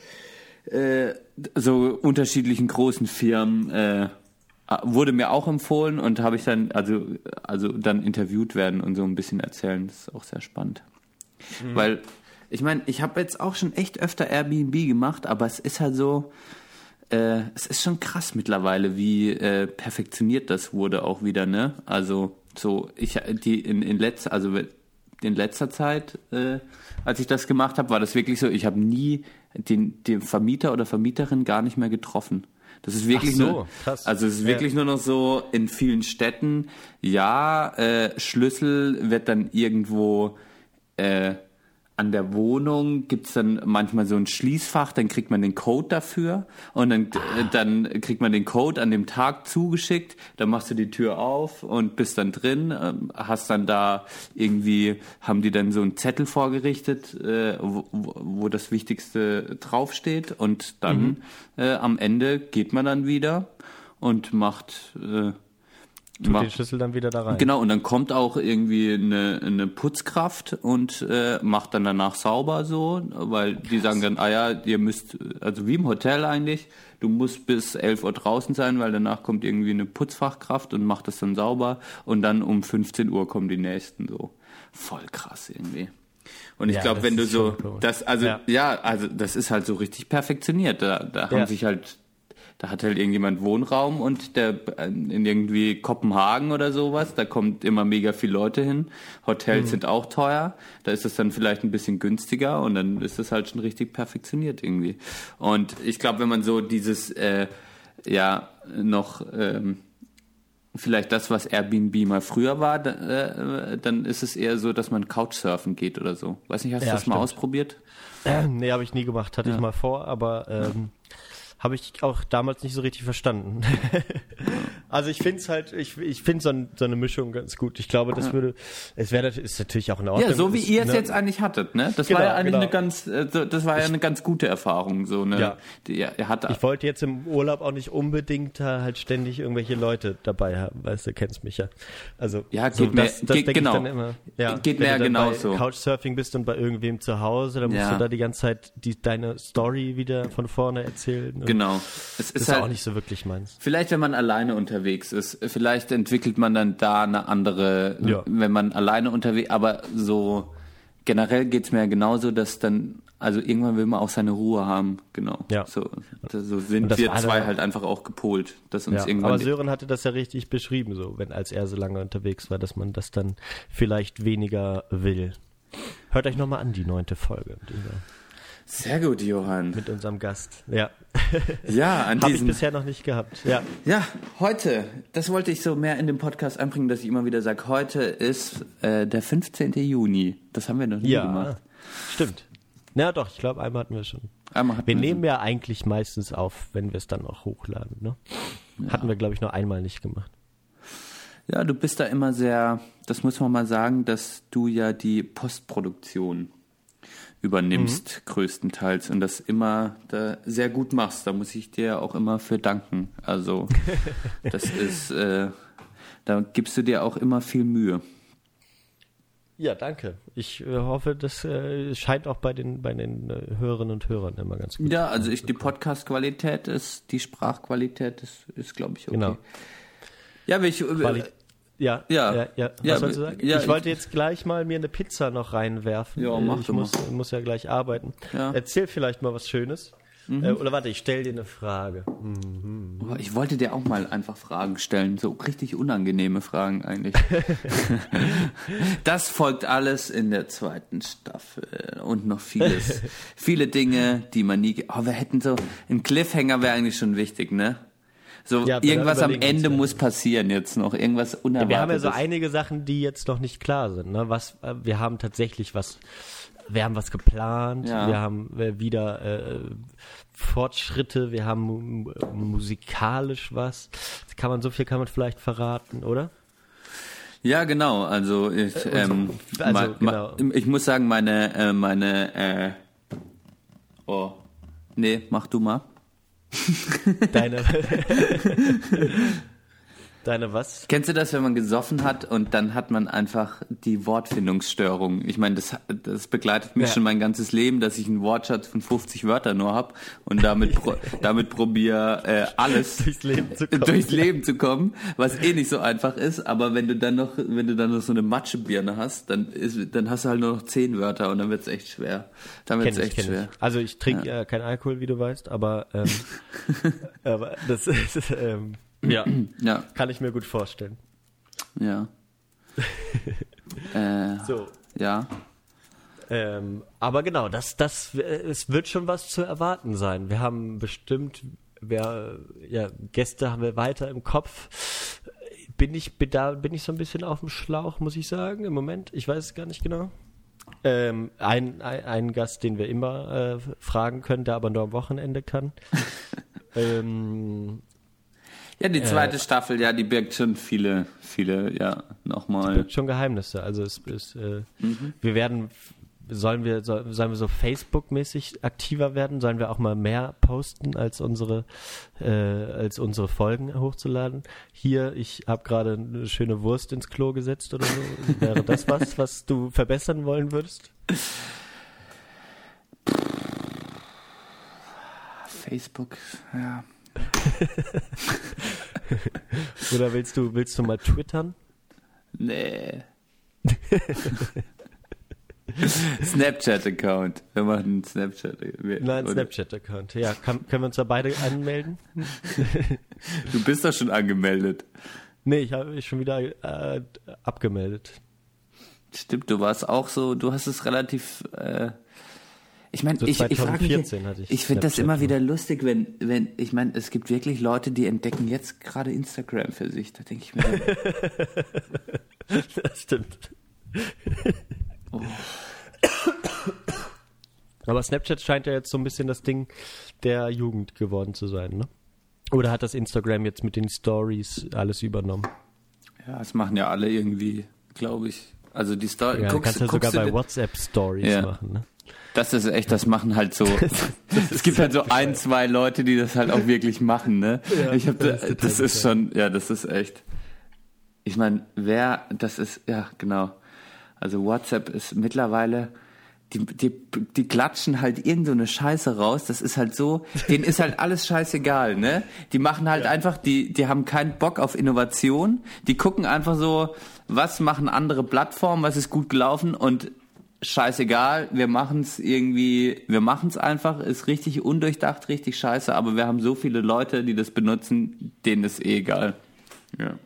äh, so unterschiedlichen großen Firmen äh, wurde mir auch empfohlen und habe ich dann also also dann interviewt werden und so ein bisschen erzählen. Das ist auch sehr spannend. Mhm. Weil ich meine, ich habe jetzt auch schon echt öfter Airbnb gemacht, aber es ist halt so, äh, es ist schon krass mittlerweile, wie äh, perfektioniert das wurde auch wieder, ne? Also so, ich die in, in letzter, also in letzter Zeit, äh, als ich das gemacht habe, war das wirklich so, ich habe nie den, den Vermieter oder Vermieterin gar nicht mehr getroffen. Das ist wirklich so, nur, krass. also es ist wirklich ja. nur noch so in vielen Städten. Ja, äh, Schlüssel wird dann irgendwo äh, an der Wohnung gibt's dann manchmal so ein Schließfach, dann kriegt man den Code dafür und dann, ah. dann kriegt man den Code an dem Tag zugeschickt, dann machst du die Tür auf und bist dann drin, ähm, hast dann da irgendwie, haben die dann so einen Zettel vorgerichtet, äh, wo, wo das Wichtigste draufsteht und dann mhm. äh, am Ende geht man dann wieder und macht äh, Tut macht, den Schlüssel dann wieder da rein. Genau, und dann kommt auch irgendwie eine, eine Putzkraft und äh, macht dann danach sauber so, weil die sagen dann, ah ja, ihr müsst, also wie im Hotel eigentlich, du musst bis 11 Uhr draußen sein, weil danach kommt irgendwie eine Putzfachkraft und macht das dann sauber und dann um 15 Uhr kommen die nächsten so. Voll krass irgendwie. Und ich ja, glaube, wenn du so, das, also, ja. ja. also, das ist halt so richtig perfektioniert. Da, da haben sich halt da hat halt irgendjemand Wohnraum und der in irgendwie Kopenhagen oder sowas, da kommt immer mega viel Leute hin. Hotels mhm. sind auch teuer, da ist es dann vielleicht ein bisschen günstiger und dann ist es halt schon richtig perfektioniert irgendwie. Und ich glaube, wenn man so dieses äh, ja noch ähm, vielleicht das, was Airbnb mal früher war, äh, dann ist es eher so, dass man Couchsurfen geht oder so. Weiß nicht, hast ja, du das stimmt. mal ausprobiert? Äh, nee, habe ich nie gemacht, hatte ja. ich mal vor, aber ähm, habe ich auch damals nicht so richtig verstanden. also ich finde es halt, ich, ich finde so, ein, so, eine Mischung ganz gut. Ich glaube, das ja. würde, es wäre ist natürlich auch in Ordnung. Ja, so wie ihr es ne? jetzt eigentlich hattet, ne? Das genau, war ja eigentlich genau. eine ganz, äh, das war ja eine ganz gute Erfahrung, so ne. Ja. Die, er hat, ich wollte jetzt im Urlaub auch nicht unbedingt halt ständig irgendwelche Leute dabei haben, weißt du, kennst mich ja. Also ja, so, geht das, das geht, genau. dann immer. Ja, geht ja genauso. Couchsurfing bist und bei irgendwem zu Hause, dann musst ja. du da die ganze Zeit die, deine Story wieder von vorne erzählen. Genau. Es ist, ist halt, auch nicht so wirklich meins. Vielleicht, wenn man alleine unterwegs ist, vielleicht entwickelt man dann da eine andere, ja. wenn man alleine unterwegs, aber so generell geht es mir ja genauso, dass dann, also irgendwann will man auch seine Ruhe haben, genau. Ja. So, so sind wir zwei halt einfach auch gepolt, dass uns ja, irgendwann. Aber Sören hatte das ja richtig beschrieben, so, wenn als er so lange unterwegs war, dass man das dann vielleicht weniger will. Hört euch nochmal an, die neunte Folge. Dieser sehr gut, Johann. Mit unserem Gast. Ja. Ja, an diesem. Habe ich bisher noch nicht gehabt. Ja. Ja, heute. Das wollte ich so mehr in dem Podcast einbringen, dass ich immer wieder sage, heute ist äh, der 15. Juni. Das haben wir noch nie ja, gemacht. Stimmt. Na doch, ich glaube, einmal hatten wir schon. Einmal hatten wir, wir nehmen ja eigentlich meistens auf, wenn wir es dann auch hochladen. Ne? Ja. Hatten wir, glaube ich, nur einmal nicht gemacht. Ja, du bist da immer sehr, das muss man mal sagen, dass du ja die Postproduktion übernimmst, mhm. größtenteils, und das immer da sehr gut machst. Da muss ich dir auch immer für danken. Also, das ist, äh, da gibst du dir auch immer viel Mühe. Ja, danke. Ich äh, hoffe, das äh, scheint auch bei den, bei den äh, Hörerinnen und Hörern immer ganz gut. Ja, also ich, die Podcast-Qualität ist, die Sprachqualität ist, ist glaube ich, okay. Genau. Ja, welche, Quali ja, ja, ja. ja. Was ja, sollst du sagen? Ja, ich wollte jetzt gleich mal mir eine Pizza noch reinwerfen. Ja, mach ich muss, muss ja gleich arbeiten. Ja. Erzähl vielleicht mal was Schönes. Mhm. Äh, oder warte, ich stell dir eine Frage. Mhm. Oh, ich wollte dir auch mal einfach Fragen stellen, so richtig unangenehme Fragen eigentlich. das folgt alles in der zweiten Staffel und noch vieles, viele Dinge, die man nie. Oh, wir hätten so ein Cliffhanger wäre eigentlich schon wichtig, ne? So ja, irgendwas am Ende muss passieren jetzt noch, irgendwas unerwartetes. Ja, wir haben ja so einige Sachen, die jetzt noch nicht klar sind. Ne? Was, äh, wir haben tatsächlich was, wir haben was geplant, ja. wir haben äh, wieder äh, Fortschritte, wir haben musikalisch was. Kann man so viel kann man vielleicht verraten, oder? Ja, genau. Also ich, äh, ähm, also, ma, genau. Ma, ich muss sagen, meine, äh, meine, äh, oh, nee, mach du mal. Deine. Deine was? Kennst du das, wenn man gesoffen hat und dann hat man einfach die Wortfindungsstörung? Ich meine, das, das begleitet mich ja. schon mein ganzes Leben, dass ich einen Wortschatz von 50 Wörtern nur habe und damit, pro, damit probiere äh, alles durchs Leben, zu kommen. durchs Leben zu kommen, was eh nicht so einfach ist. Aber wenn du dann noch, wenn du dann noch so eine Matschebirne hast, dann ist, dann hast du halt nur noch 10 Wörter und dann wird's echt schwer. Dann wird's echt schwer. Ich. Also ich trinke ja. äh, kein Alkohol, wie du weißt, aber, ähm, aber das ist ähm, ja, ja. Kann ich mir gut vorstellen. Ja. äh, so. Ja. Ähm, aber genau, das, das, es wird schon was zu erwarten sein. Wir haben bestimmt, wer, ja, Gäste haben wir weiter im Kopf. Bin ich, bin, da bin ich so ein bisschen auf dem Schlauch, muss ich sagen, im Moment. Ich weiß es gar nicht genau. Ähm, ein, ein, ein, Gast, den wir immer äh, fragen können, der aber nur am Wochenende kann. ähm, ja, die zweite äh, Staffel, ja, die birgt schon viele, viele, ja, nochmal. Die birgt schon Geheimnisse. Also es ist, äh, mhm. wir werden, sollen wir, soll, sollen wir so Facebook-mäßig aktiver werden? Sollen wir auch mal mehr posten als unsere, äh, als unsere Folgen hochzuladen? Hier, ich habe gerade eine schöne Wurst ins Klo gesetzt oder so. Wäre das was, was du verbessern wollen würdest? Facebook, ja. Oder willst du, willst du mal twittern? Nee. Snapchat-Account. Wir machen einen Snapchat. Nein, Snapchat-Account. Ja, kann, können wir uns da beide anmelden? du bist doch schon angemeldet. Nee, ich habe mich schon wieder äh, abgemeldet. Stimmt, du warst auch so, du hast es relativ. Äh, ich meine, So ich, ich frage mich, 2014 hatte ich ich finde das immer wieder lustig, wenn, wenn, ich meine, es gibt wirklich Leute, die entdecken jetzt gerade Instagram für sich. Da denke ich mir, Das stimmt. Oh. Aber Snapchat scheint ja jetzt so ein bisschen das Ding der Jugend geworden zu sein, ne? Oder hat das Instagram jetzt mit den Stories alles übernommen? ja, das machen ja alle irgendwie, glaube ich. Also die Story, Ja, du guckst, kannst ja sogar bei WhatsApp Stories Ja. machen, ne? Das ist echt, das machen halt so. es gibt halt so ein, zwei Leute, die das halt auch wirklich machen, ne? Ja, ich habe, das ist das, ist schon, ja, das ist echt. Ich meine, wer, das ist, ja, genau. Also WhatsApp ist mittlerweile, die, die, die klatschen halt irgend so eine Scheiße raus. Das ist halt so, denen ist halt alles scheißegal, ne? Die machen halt einfach, die, die haben keinen Bock auf Innovation. Die gucken einfach so, was machen andere Plattformen, was ist gut gelaufen und scheißegal, wir machen es irgendwie, wir machen es einfach, ist richtig undurchdacht, richtig scheiße, aber wir haben so viele Leute, die das benutzen, denen ist eh egal. Ja.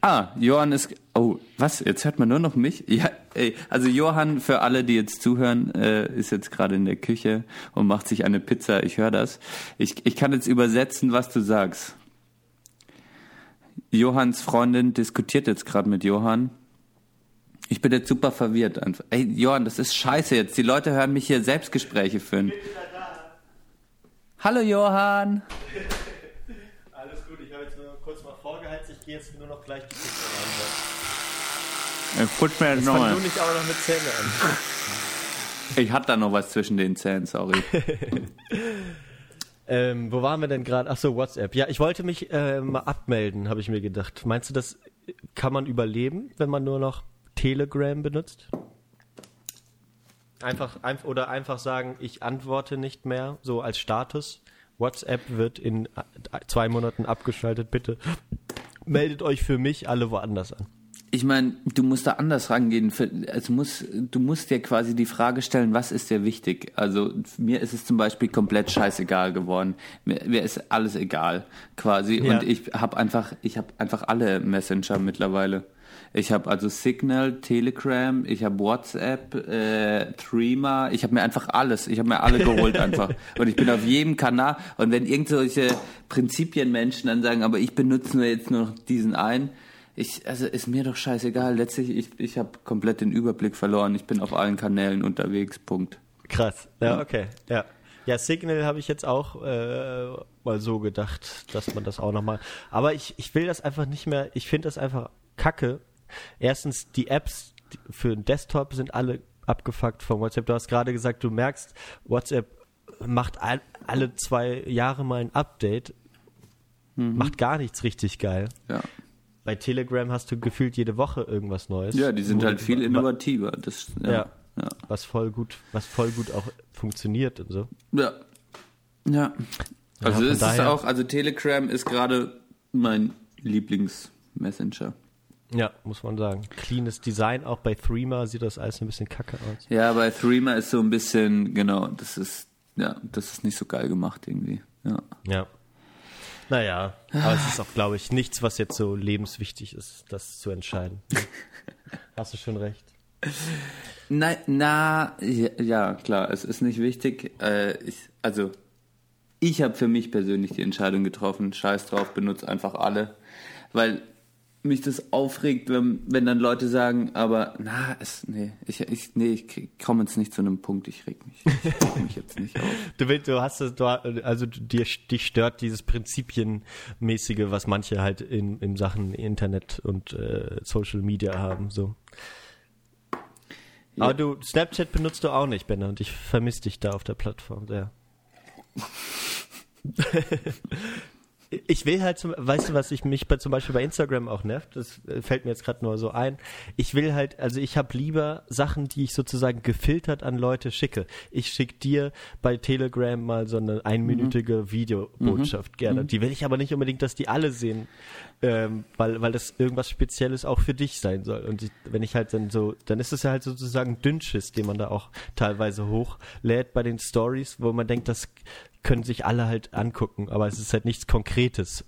Ah, Johann ist. Oh, was? Jetzt hört man nur noch mich? Ja, ey. Also Johann, für alle, die jetzt zuhören, äh, ist jetzt gerade in der Küche und macht sich eine Pizza. Ich höre das. Ich, ich kann jetzt übersetzen, was du sagst. Johanns Freundin diskutiert jetzt gerade mit Johann. Ich bin jetzt super verwirrt einfach. Ey, Johann, das ist scheiße jetzt. Die Leute hören mich hier Selbstgespräche führen. Hallo Johann. Alles gut, ich habe jetzt nur kurz mal vorgeheizt, ich gehe jetzt nur noch gleich die Pizza rein. Äh, Putz mir Fang nochmal. du nicht auch noch mit Zähne an. Ich hatte da noch was zwischen den Zähnen, sorry. Ähm, wo waren wir denn gerade? Ach so, WhatsApp. Ja, ich wollte mich äh, mal abmelden, habe ich mir gedacht. Meinst du, das kann man überleben, wenn man nur noch Telegram benutzt? Einfach, einf oder einfach sagen, ich antworte nicht mehr, so als Status. WhatsApp wird in äh, zwei Monaten abgeschaltet. Bitte meldet euch für mich alle woanders an. Ich meine, du musst da anders rangehen. Es muss, du musst dir quasi die Frage stellen, was ist dir wichtig? Also mir ist es zum Beispiel komplett scheißegal geworden. Mir, mir ist alles egal, quasi. Ja. Und ich habe einfach, ich habe einfach alle Messenger mittlerweile. Ich habe also Signal, Telegram, ich habe WhatsApp, äh, Threema, ich habe mir einfach alles, ich habe mir alle geholt einfach. Und ich bin auf jedem Kanal. Und wenn irgendwelche Prinzipienmenschen dann sagen, aber ich benutze nur jetzt nur noch diesen einen, ich, also ist mir doch scheißegal. Letztlich, ich, ich habe komplett den Überblick verloren. Ich bin auf allen Kanälen unterwegs. Punkt. Krass. Ja, okay. Ja. Ja, Signal habe ich jetzt auch äh, mal so gedacht, dass man das auch nochmal. Aber ich, ich will das einfach nicht mehr. Ich finde das einfach kacke. Erstens, die Apps für den Desktop sind alle abgefuckt von WhatsApp. Du hast gerade gesagt, du merkst, WhatsApp macht all, alle zwei Jahre mal ein Update, macht gar nichts richtig geil. Ja. Bei Telegram hast du gefühlt jede Woche irgendwas Neues. Ja, die sind halt viel innovativer. Das, ja. Ja. Ja. Was voll gut, was voll gut auch funktioniert und so. Ja. ja. Also es ist daher- auch, also Telegram ist gerade mein Lieblingsmessenger. Ja, muss man sagen. Cleanes Design, auch bei Threema sieht das alles ein bisschen kacke aus. Ja, bei Threema ist so ein bisschen, genau, das ist, ja, das ist nicht so geil gemacht irgendwie. Ja. Ja. Naja, aber es ist auch, glaube ich, nichts, was jetzt so lebenswichtig ist, das zu entscheiden. Hast du schon recht. Na, na ja, ja, klar, es ist nicht wichtig. Äh, ich, also, ich habe für mich persönlich die Entscheidung getroffen, scheiß drauf, benutze einfach alle. Weil mich das aufregt, wenn, wenn dann Leute sagen, aber na, es, nee, ich, ich, nee, ich komme jetzt nicht zu einem Punkt, ich reg mich, ich mich jetzt nicht auf. Du willst, du hast es, du, also dir, dich stört dieses Prinzipienmäßige, was manche halt in, in Sachen Internet und äh, Social Media haben, so. Ja. Aber du, Snapchat benutzt du auch nicht, Benner, und ich vermisse dich da auf der Plattform sehr. Ich will halt, zum, weißt du, was ich mich bei, zum Beispiel bei Instagram auch nervt? Das äh, fällt mir jetzt gerade nur so ein. Ich will halt, also ich habe lieber Sachen, die ich sozusagen gefiltert an Leute schicke. Ich schicke dir bei Telegram mal so eine einminütige Videobotschaft gerne. Die will ich aber nicht unbedingt, dass die alle sehen. Ähm, weil, weil das irgendwas Spezielles auch für dich sein soll. Und ich, wenn ich halt dann so, dann ist es ja halt sozusagen Dünnschiss, den man da auch teilweise hochlädt bei den Stories, wo man denkt, das können sich alle halt angucken, aber es ist halt nichts Konkretes.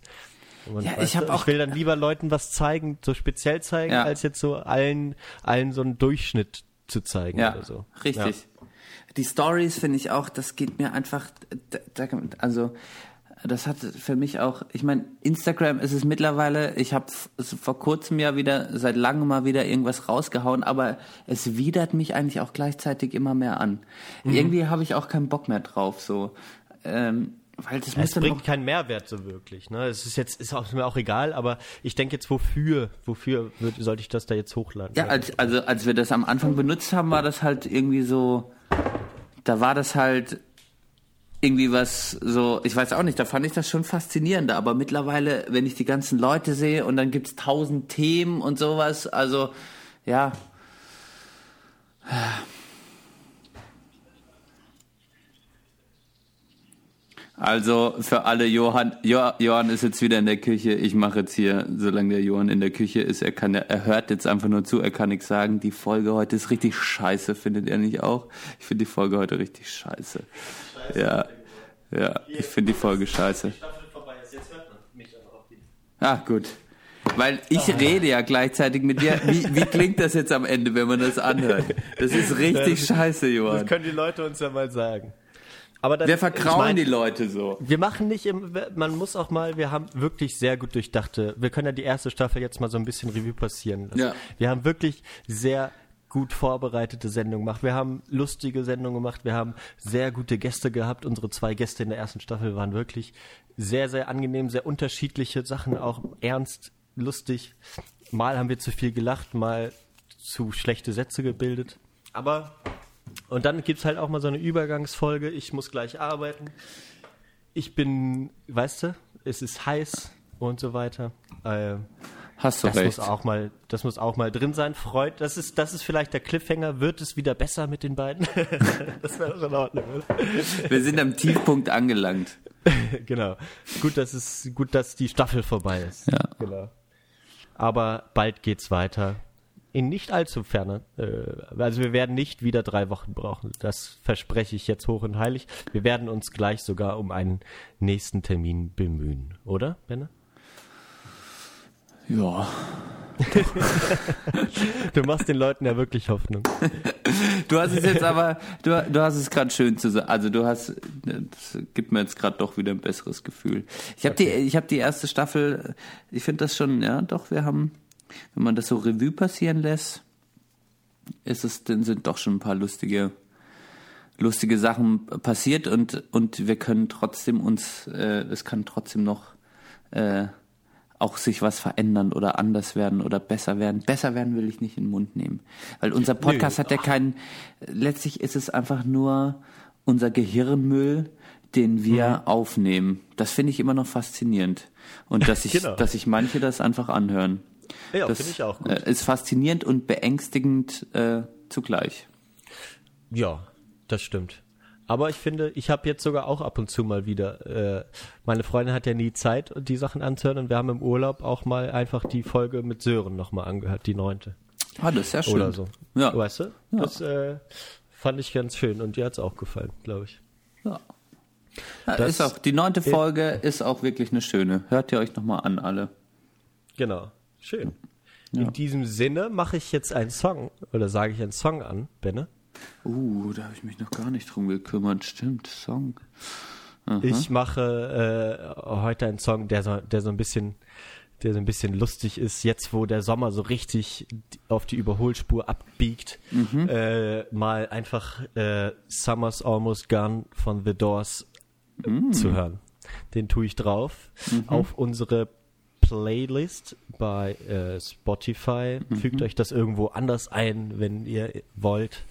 Ja, ich, hab auch, ich will dann lieber Leuten was zeigen, so speziell zeigen, ja. als jetzt so allen, allen so einen Durchschnitt zu zeigen ja, oder so. Richtig. Ja. Die Stories finde ich auch, das geht mir einfach, also das hat für mich auch, ich meine, Instagram ist es mittlerweile, ich habe vor kurzem ja wieder, seit langem mal wieder irgendwas rausgehauen, aber es widert mich eigentlich auch gleichzeitig immer mehr an. Mhm. Irgendwie habe ich auch keinen Bock mehr drauf, so. Ähm, weil das ja, es bringt keinen Mehrwert so wirklich. Ne? Es ist jetzt ist auch, mir auch egal, aber ich denke jetzt, wofür, wofür wird, sollte ich das da jetzt hochladen? Ja, als, also als wir das am Anfang benutzt haben, war das halt irgendwie so, da war das halt irgendwie was so, ich weiß auch nicht, da fand ich das schon faszinierender, aber mittlerweile, wenn ich die ganzen Leute sehe und dann gibt's tausend Themen und sowas, also ja. Also für alle Johann, jo, Johann ist jetzt wieder in der Küche. Ich mache jetzt hier, solange der Johann in der Küche ist, er kann, er hört jetzt einfach nur zu, er kann nichts sagen. Die Folge heute ist richtig scheiße, findet er nicht auch? Ich finde die Folge heute richtig scheiße. scheiße ja, ja, ich finde die Folge scheiße. Ah, gut. Weil ich rede ja gleichzeitig mit dir. Wie, wie klingt das jetzt am Ende, wenn man das anhört? Das ist richtig scheiße, Johann. Das können die Leute uns ja mal sagen. Aber dann, wir vertrauen ich mein, die Leute so. Wir machen nicht, im, man muss auch mal, wir haben wirklich sehr gut durchdachte, wir können ja die erste Staffel jetzt mal so ein bisschen Revue passieren lassen. Ja. Wir haben wirklich sehr gut vorbereitete Sendungen gemacht. Wir haben lustige Sendungen gemacht. Wir haben sehr gute Gäste gehabt. Unsere zwei Gäste in der ersten Staffel waren wirklich sehr, sehr angenehm, sehr unterschiedliche Sachen, auch ernst, lustig. Mal haben wir zu viel gelacht, mal zu schlechte Sätze gebildet. Aber und dann gibt es halt auch mal so eine Übergangsfolge. Ich muss gleich arbeiten. Ich bin, weißt du, es ist heiß und so weiter. Äh, Hast du das recht. Muss auch mal, das muss auch mal drin sein. Freut, das ist, das ist vielleicht der Cliffhanger. Wird es wieder besser mit den beiden? das wäre doch in Ordnung, oder? Wir sind am Tiefpunkt angelangt. genau. Gut, dass es, gut, dass die Staffel vorbei ist. Ja. Genau. Aber bald geht's weiter in nicht allzu ferne. Äh, also wir werden nicht wieder drei Wochen brauchen. Das verspreche ich jetzt hoch und heilig. Wir werden uns gleich sogar um einen nächsten Termin bemühen, oder, Benne? Ja. du machst den Leuten ja wirklich Hoffnung. Du hast es jetzt aber, du, du hast es gerade schön zu sagen. Also du hast, das gibt mir jetzt gerade doch wieder ein besseres Gefühl. Ich habe okay. die, ich habe die erste Staffel. Ich finde das schon, ja, doch. Wir haben wenn man das so Revue passieren lässt, ist es, dann sind doch schon ein paar lustige, lustige Sachen passiert und, und wir können trotzdem uns, äh, es kann trotzdem noch äh, auch sich was verändern oder anders werden oder besser werden. Besser werden will ich nicht in den Mund nehmen. Weil unser Podcast Nö. hat ja keinen, letztlich ist es einfach nur unser Gehirnmüll, den wir mhm. aufnehmen. Das finde ich immer noch faszinierend. Und dass ich, genau. dass sich manche das einfach anhören. Ja, finde ich auch gut. Äh, ist faszinierend und beängstigend äh, zugleich. Ja, das stimmt. Aber ich finde, ich habe jetzt sogar auch ab und zu mal wieder, äh, meine Freundin hat ja nie Zeit, die Sachen anzuhören und wir haben im Urlaub auch mal einfach die Folge mit Sören nochmal angehört, die neunte. Ah, das ist ja schön. Oder so. Ja. Weißt du? Ja. Das äh, fand ich ganz schön und dir hat es auch gefallen, glaube ich. Ja. ja das ist auch, die neunte Folge ist auch wirklich eine schöne. Hört ihr euch nochmal an, alle. Genau. Schön. Ja. In diesem Sinne mache ich jetzt einen Song oder sage ich einen Song an, Benne. Uh, da habe ich mich noch gar nicht drum gekümmert. Stimmt, Song. Aha. Ich mache äh, heute einen Song, der so, der so ein bisschen der so ein bisschen lustig ist, jetzt wo der Sommer so richtig auf die Überholspur abbiegt, mhm. äh, mal einfach äh, Summer's Almost Gone von The Doors mhm. zu hören. Den tue ich drauf mhm. auf unsere Playlist bei äh, Spotify. Mhm. Fügt euch das irgendwo anders ein, wenn ihr wollt.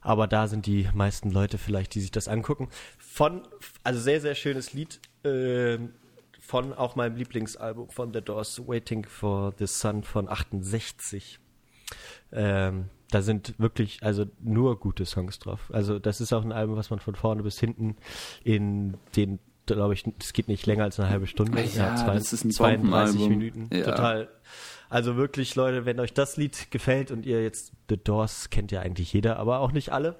Aber da sind die meisten Leute vielleicht, die sich das angucken. Von, also sehr, sehr schönes Lied. Äh, von auch meinem Lieblingsalbum von The Doors, Waiting for the Sun von 68. Ähm, da sind wirklich also nur gute Songs drauf. Also das ist auch ein Album, was man von vorne bis hinten in den glaube ich, es geht nicht länger als eine halbe Stunde. Ja, zwei, das ist ein 32 Bombenalbum. Minuten. Ja. Total. Also wirklich, Leute, wenn euch das Lied gefällt und ihr jetzt The Doors kennt ja eigentlich jeder, aber auch nicht alle.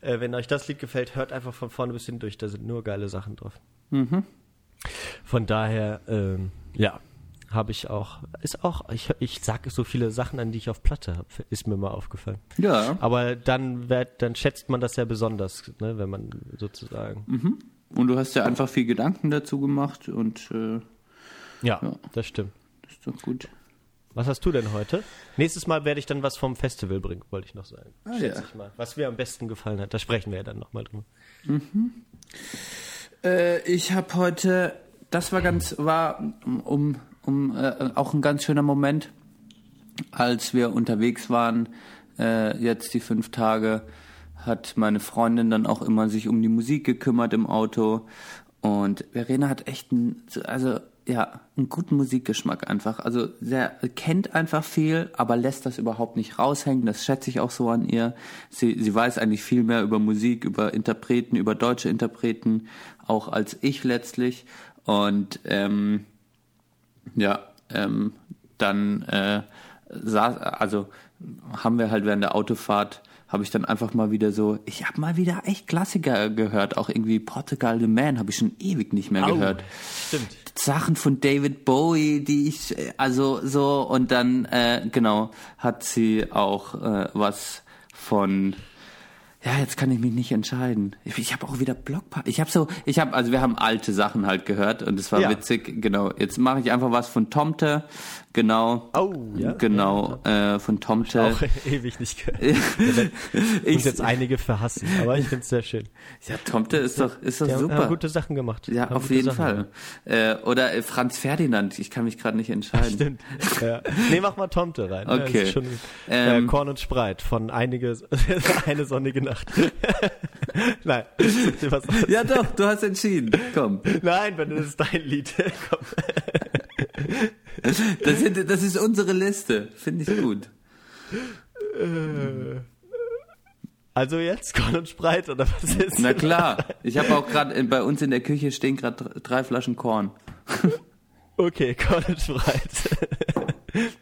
Äh, wenn euch das Lied gefällt, hört einfach von vorne bis hin durch. Da sind nur geile Sachen drauf. Mhm. Von daher, ähm, ja, habe ich auch, ist auch, ich, ich sage so viele Sachen an, die ich auf Platte habe, ist mir mal aufgefallen. Ja. Aber dann, wird, dann schätzt man das ja besonders, ne, wenn man sozusagen. Und du hast ja einfach viel Gedanken dazu gemacht und äh, Ja, Ja. das stimmt. das ist doch gut. Was hast du denn heute? Nächstes Mal werde ich dann was vom Festival bringen, wollte ich noch sagen. Ah, Schätze ja. ich mal. Was mir am besten gefallen hat. Da sprechen wir ja dann nochmal drüber. Äh, ich habe heute, das war ganz, war um, um äh, auch ein ganz schöner Moment, als wir unterwegs waren, äh, jetzt die fünf Tage, hat meine Freundin dann auch immer sich um die Musik gekümmert im Auto. Und Verena hat echt einen, also ja, einen guten Musikgeschmack einfach. Also sehr, kennt einfach viel, aber lässt das überhaupt nicht raushängen. Das schätze ich auch so an ihr. Sie, sie weiß eigentlich viel mehr über Musik, über Interpreten, über deutsche Interpreten, auch als ich letztlich. Und ähm, ja, ähm, dann äh, saß, also haben wir halt während der Autofahrt, habe ich dann einfach mal wieder so, ich habe mal wieder echt Klassiker gehört, auch irgendwie Portugal the Man habe ich schon ewig nicht mehr gehört. Stimmt. Sachen von David Bowie, die ich, äh, also so, und dann, äh, genau, hat sie auch äh, was von, ja, jetzt kann ich mich nicht entscheiden. Ich, ich habe auch wieder Blockparty. Ich habe so, ich habe, also wir haben alte Sachen halt gehört und es war Ja. witzig, genau. Jetzt mache ich einfach was von Tomte, genau. Oh, ja. Genau, äh, von Tomte. Auch ewig nicht gehört. Ich, uns jetzt einige verhassen, aber ich finde es sehr schön. ja, Tomte ist doch, ist doch Die super. haben gute Sachen gemacht. ja, Haben auf jeden Sachen Fall. Äh, oder äh, Franz Ferdinand, ich kann mich gerade nicht entscheiden. Stimmt. Ja. Nee, mach mal Tomte rein. Ja, Okay. schon, Ähm, äh, Korn und Spreit von einige, eine sonnige Nacht. Nein. Was, Ja doch, du hast entschieden. Komm. Nein, wenn das ist dein Lied. Komm. Das, sind, das ist unsere Liste. Finde ich gut. Also jetzt Korn und Spreit oder was ist? Na klar. Ich habe auch gerade bei uns in der Küche stehen gerade drei Flaschen Korn. Okay, Korn und Spreit.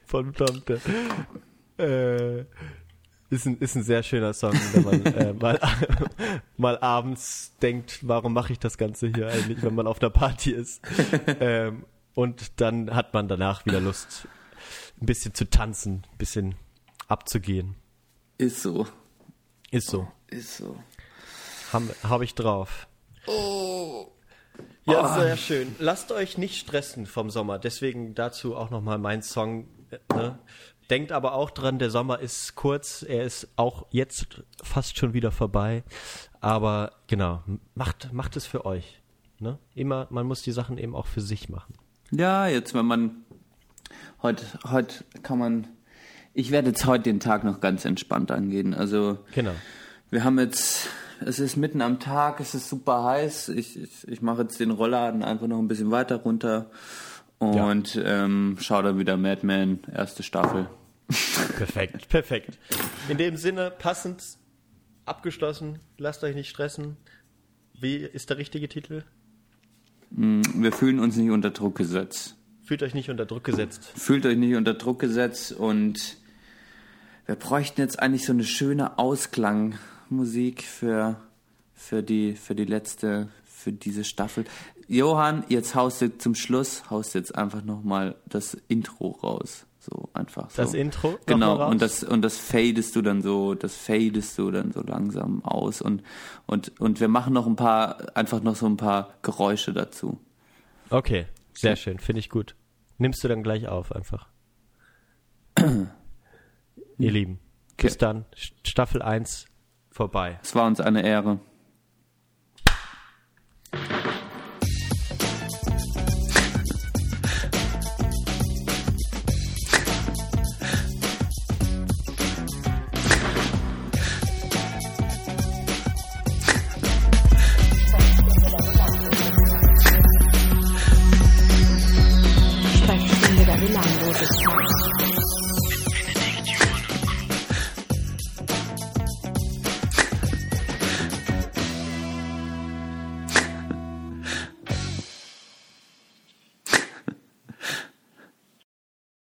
Von Tomte. Äh, ist, ein, ist ein sehr schöner Song, wenn man äh, mal, mal abends denkt, warum mache ich das Ganze hier eigentlich, wenn man auf einer Party ist. Ähm, und dann hat man danach wieder Lust, ein bisschen zu tanzen, ein bisschen abzugehen. Ist so. Ist so. Ist so. Habe hab ich drauf. Ja, sehr schön. Lasst euch nicht stressen vom Sommer. Deswegen dazu auch nochmal mein Song. äh, Ne? Denkt aber auch dran, der Sommer ist kurz. Er ist auch jetzt fast schon wieder vorbei. Aber genau, macht, macht es für euch. Ne? Immer, man muss die Sachen eben auch für sich machen. Ja, jetzt wenn man heute heute kann man ich werde jetzt heute den Tag noch ganz entspannt angehen. Also Genau. wir haben jetzt es ist mitten am Tag, es ist super heiß. Ich, ich, ich mache jetzt den Rollladen einfach noch ein bisschen weiter runter und ähm, schaue dann wieder Mad Men, erste Staffel. Perfekt, perfekt. In dem Sinne, passend abgeschlossen. Lasst euch nicht stressen. Wie ist der richtige Titel? Wir fühlen uns nicht unter Druck gesetzt. Fühlt euch nicht unter Druck gesetzt. Fühlt euch nicht unter Druck gesetzt und wir bräuchten jetzt eigentlich so eine schöne Ausklangmusik für, für, die, für die letzte, für diese Staffel. Johann, jetzt haust du zum Schluss, haust jetzt einfach nochmal das Intro raus. So einfach so. Das Intro Genau, und das, und das fadest du dann so, das fadest du dann so langsam aus und, und, und wir machen noch ein paar, einfach noch so ein paar Geräusche dazu. Okay, sehr schön, finde ich gut. Nimmst du dann gleich auf einfach. Ihr Lieben, bis Okay. dann. Staffel 1 vorbei. Es war uns eine Ehre.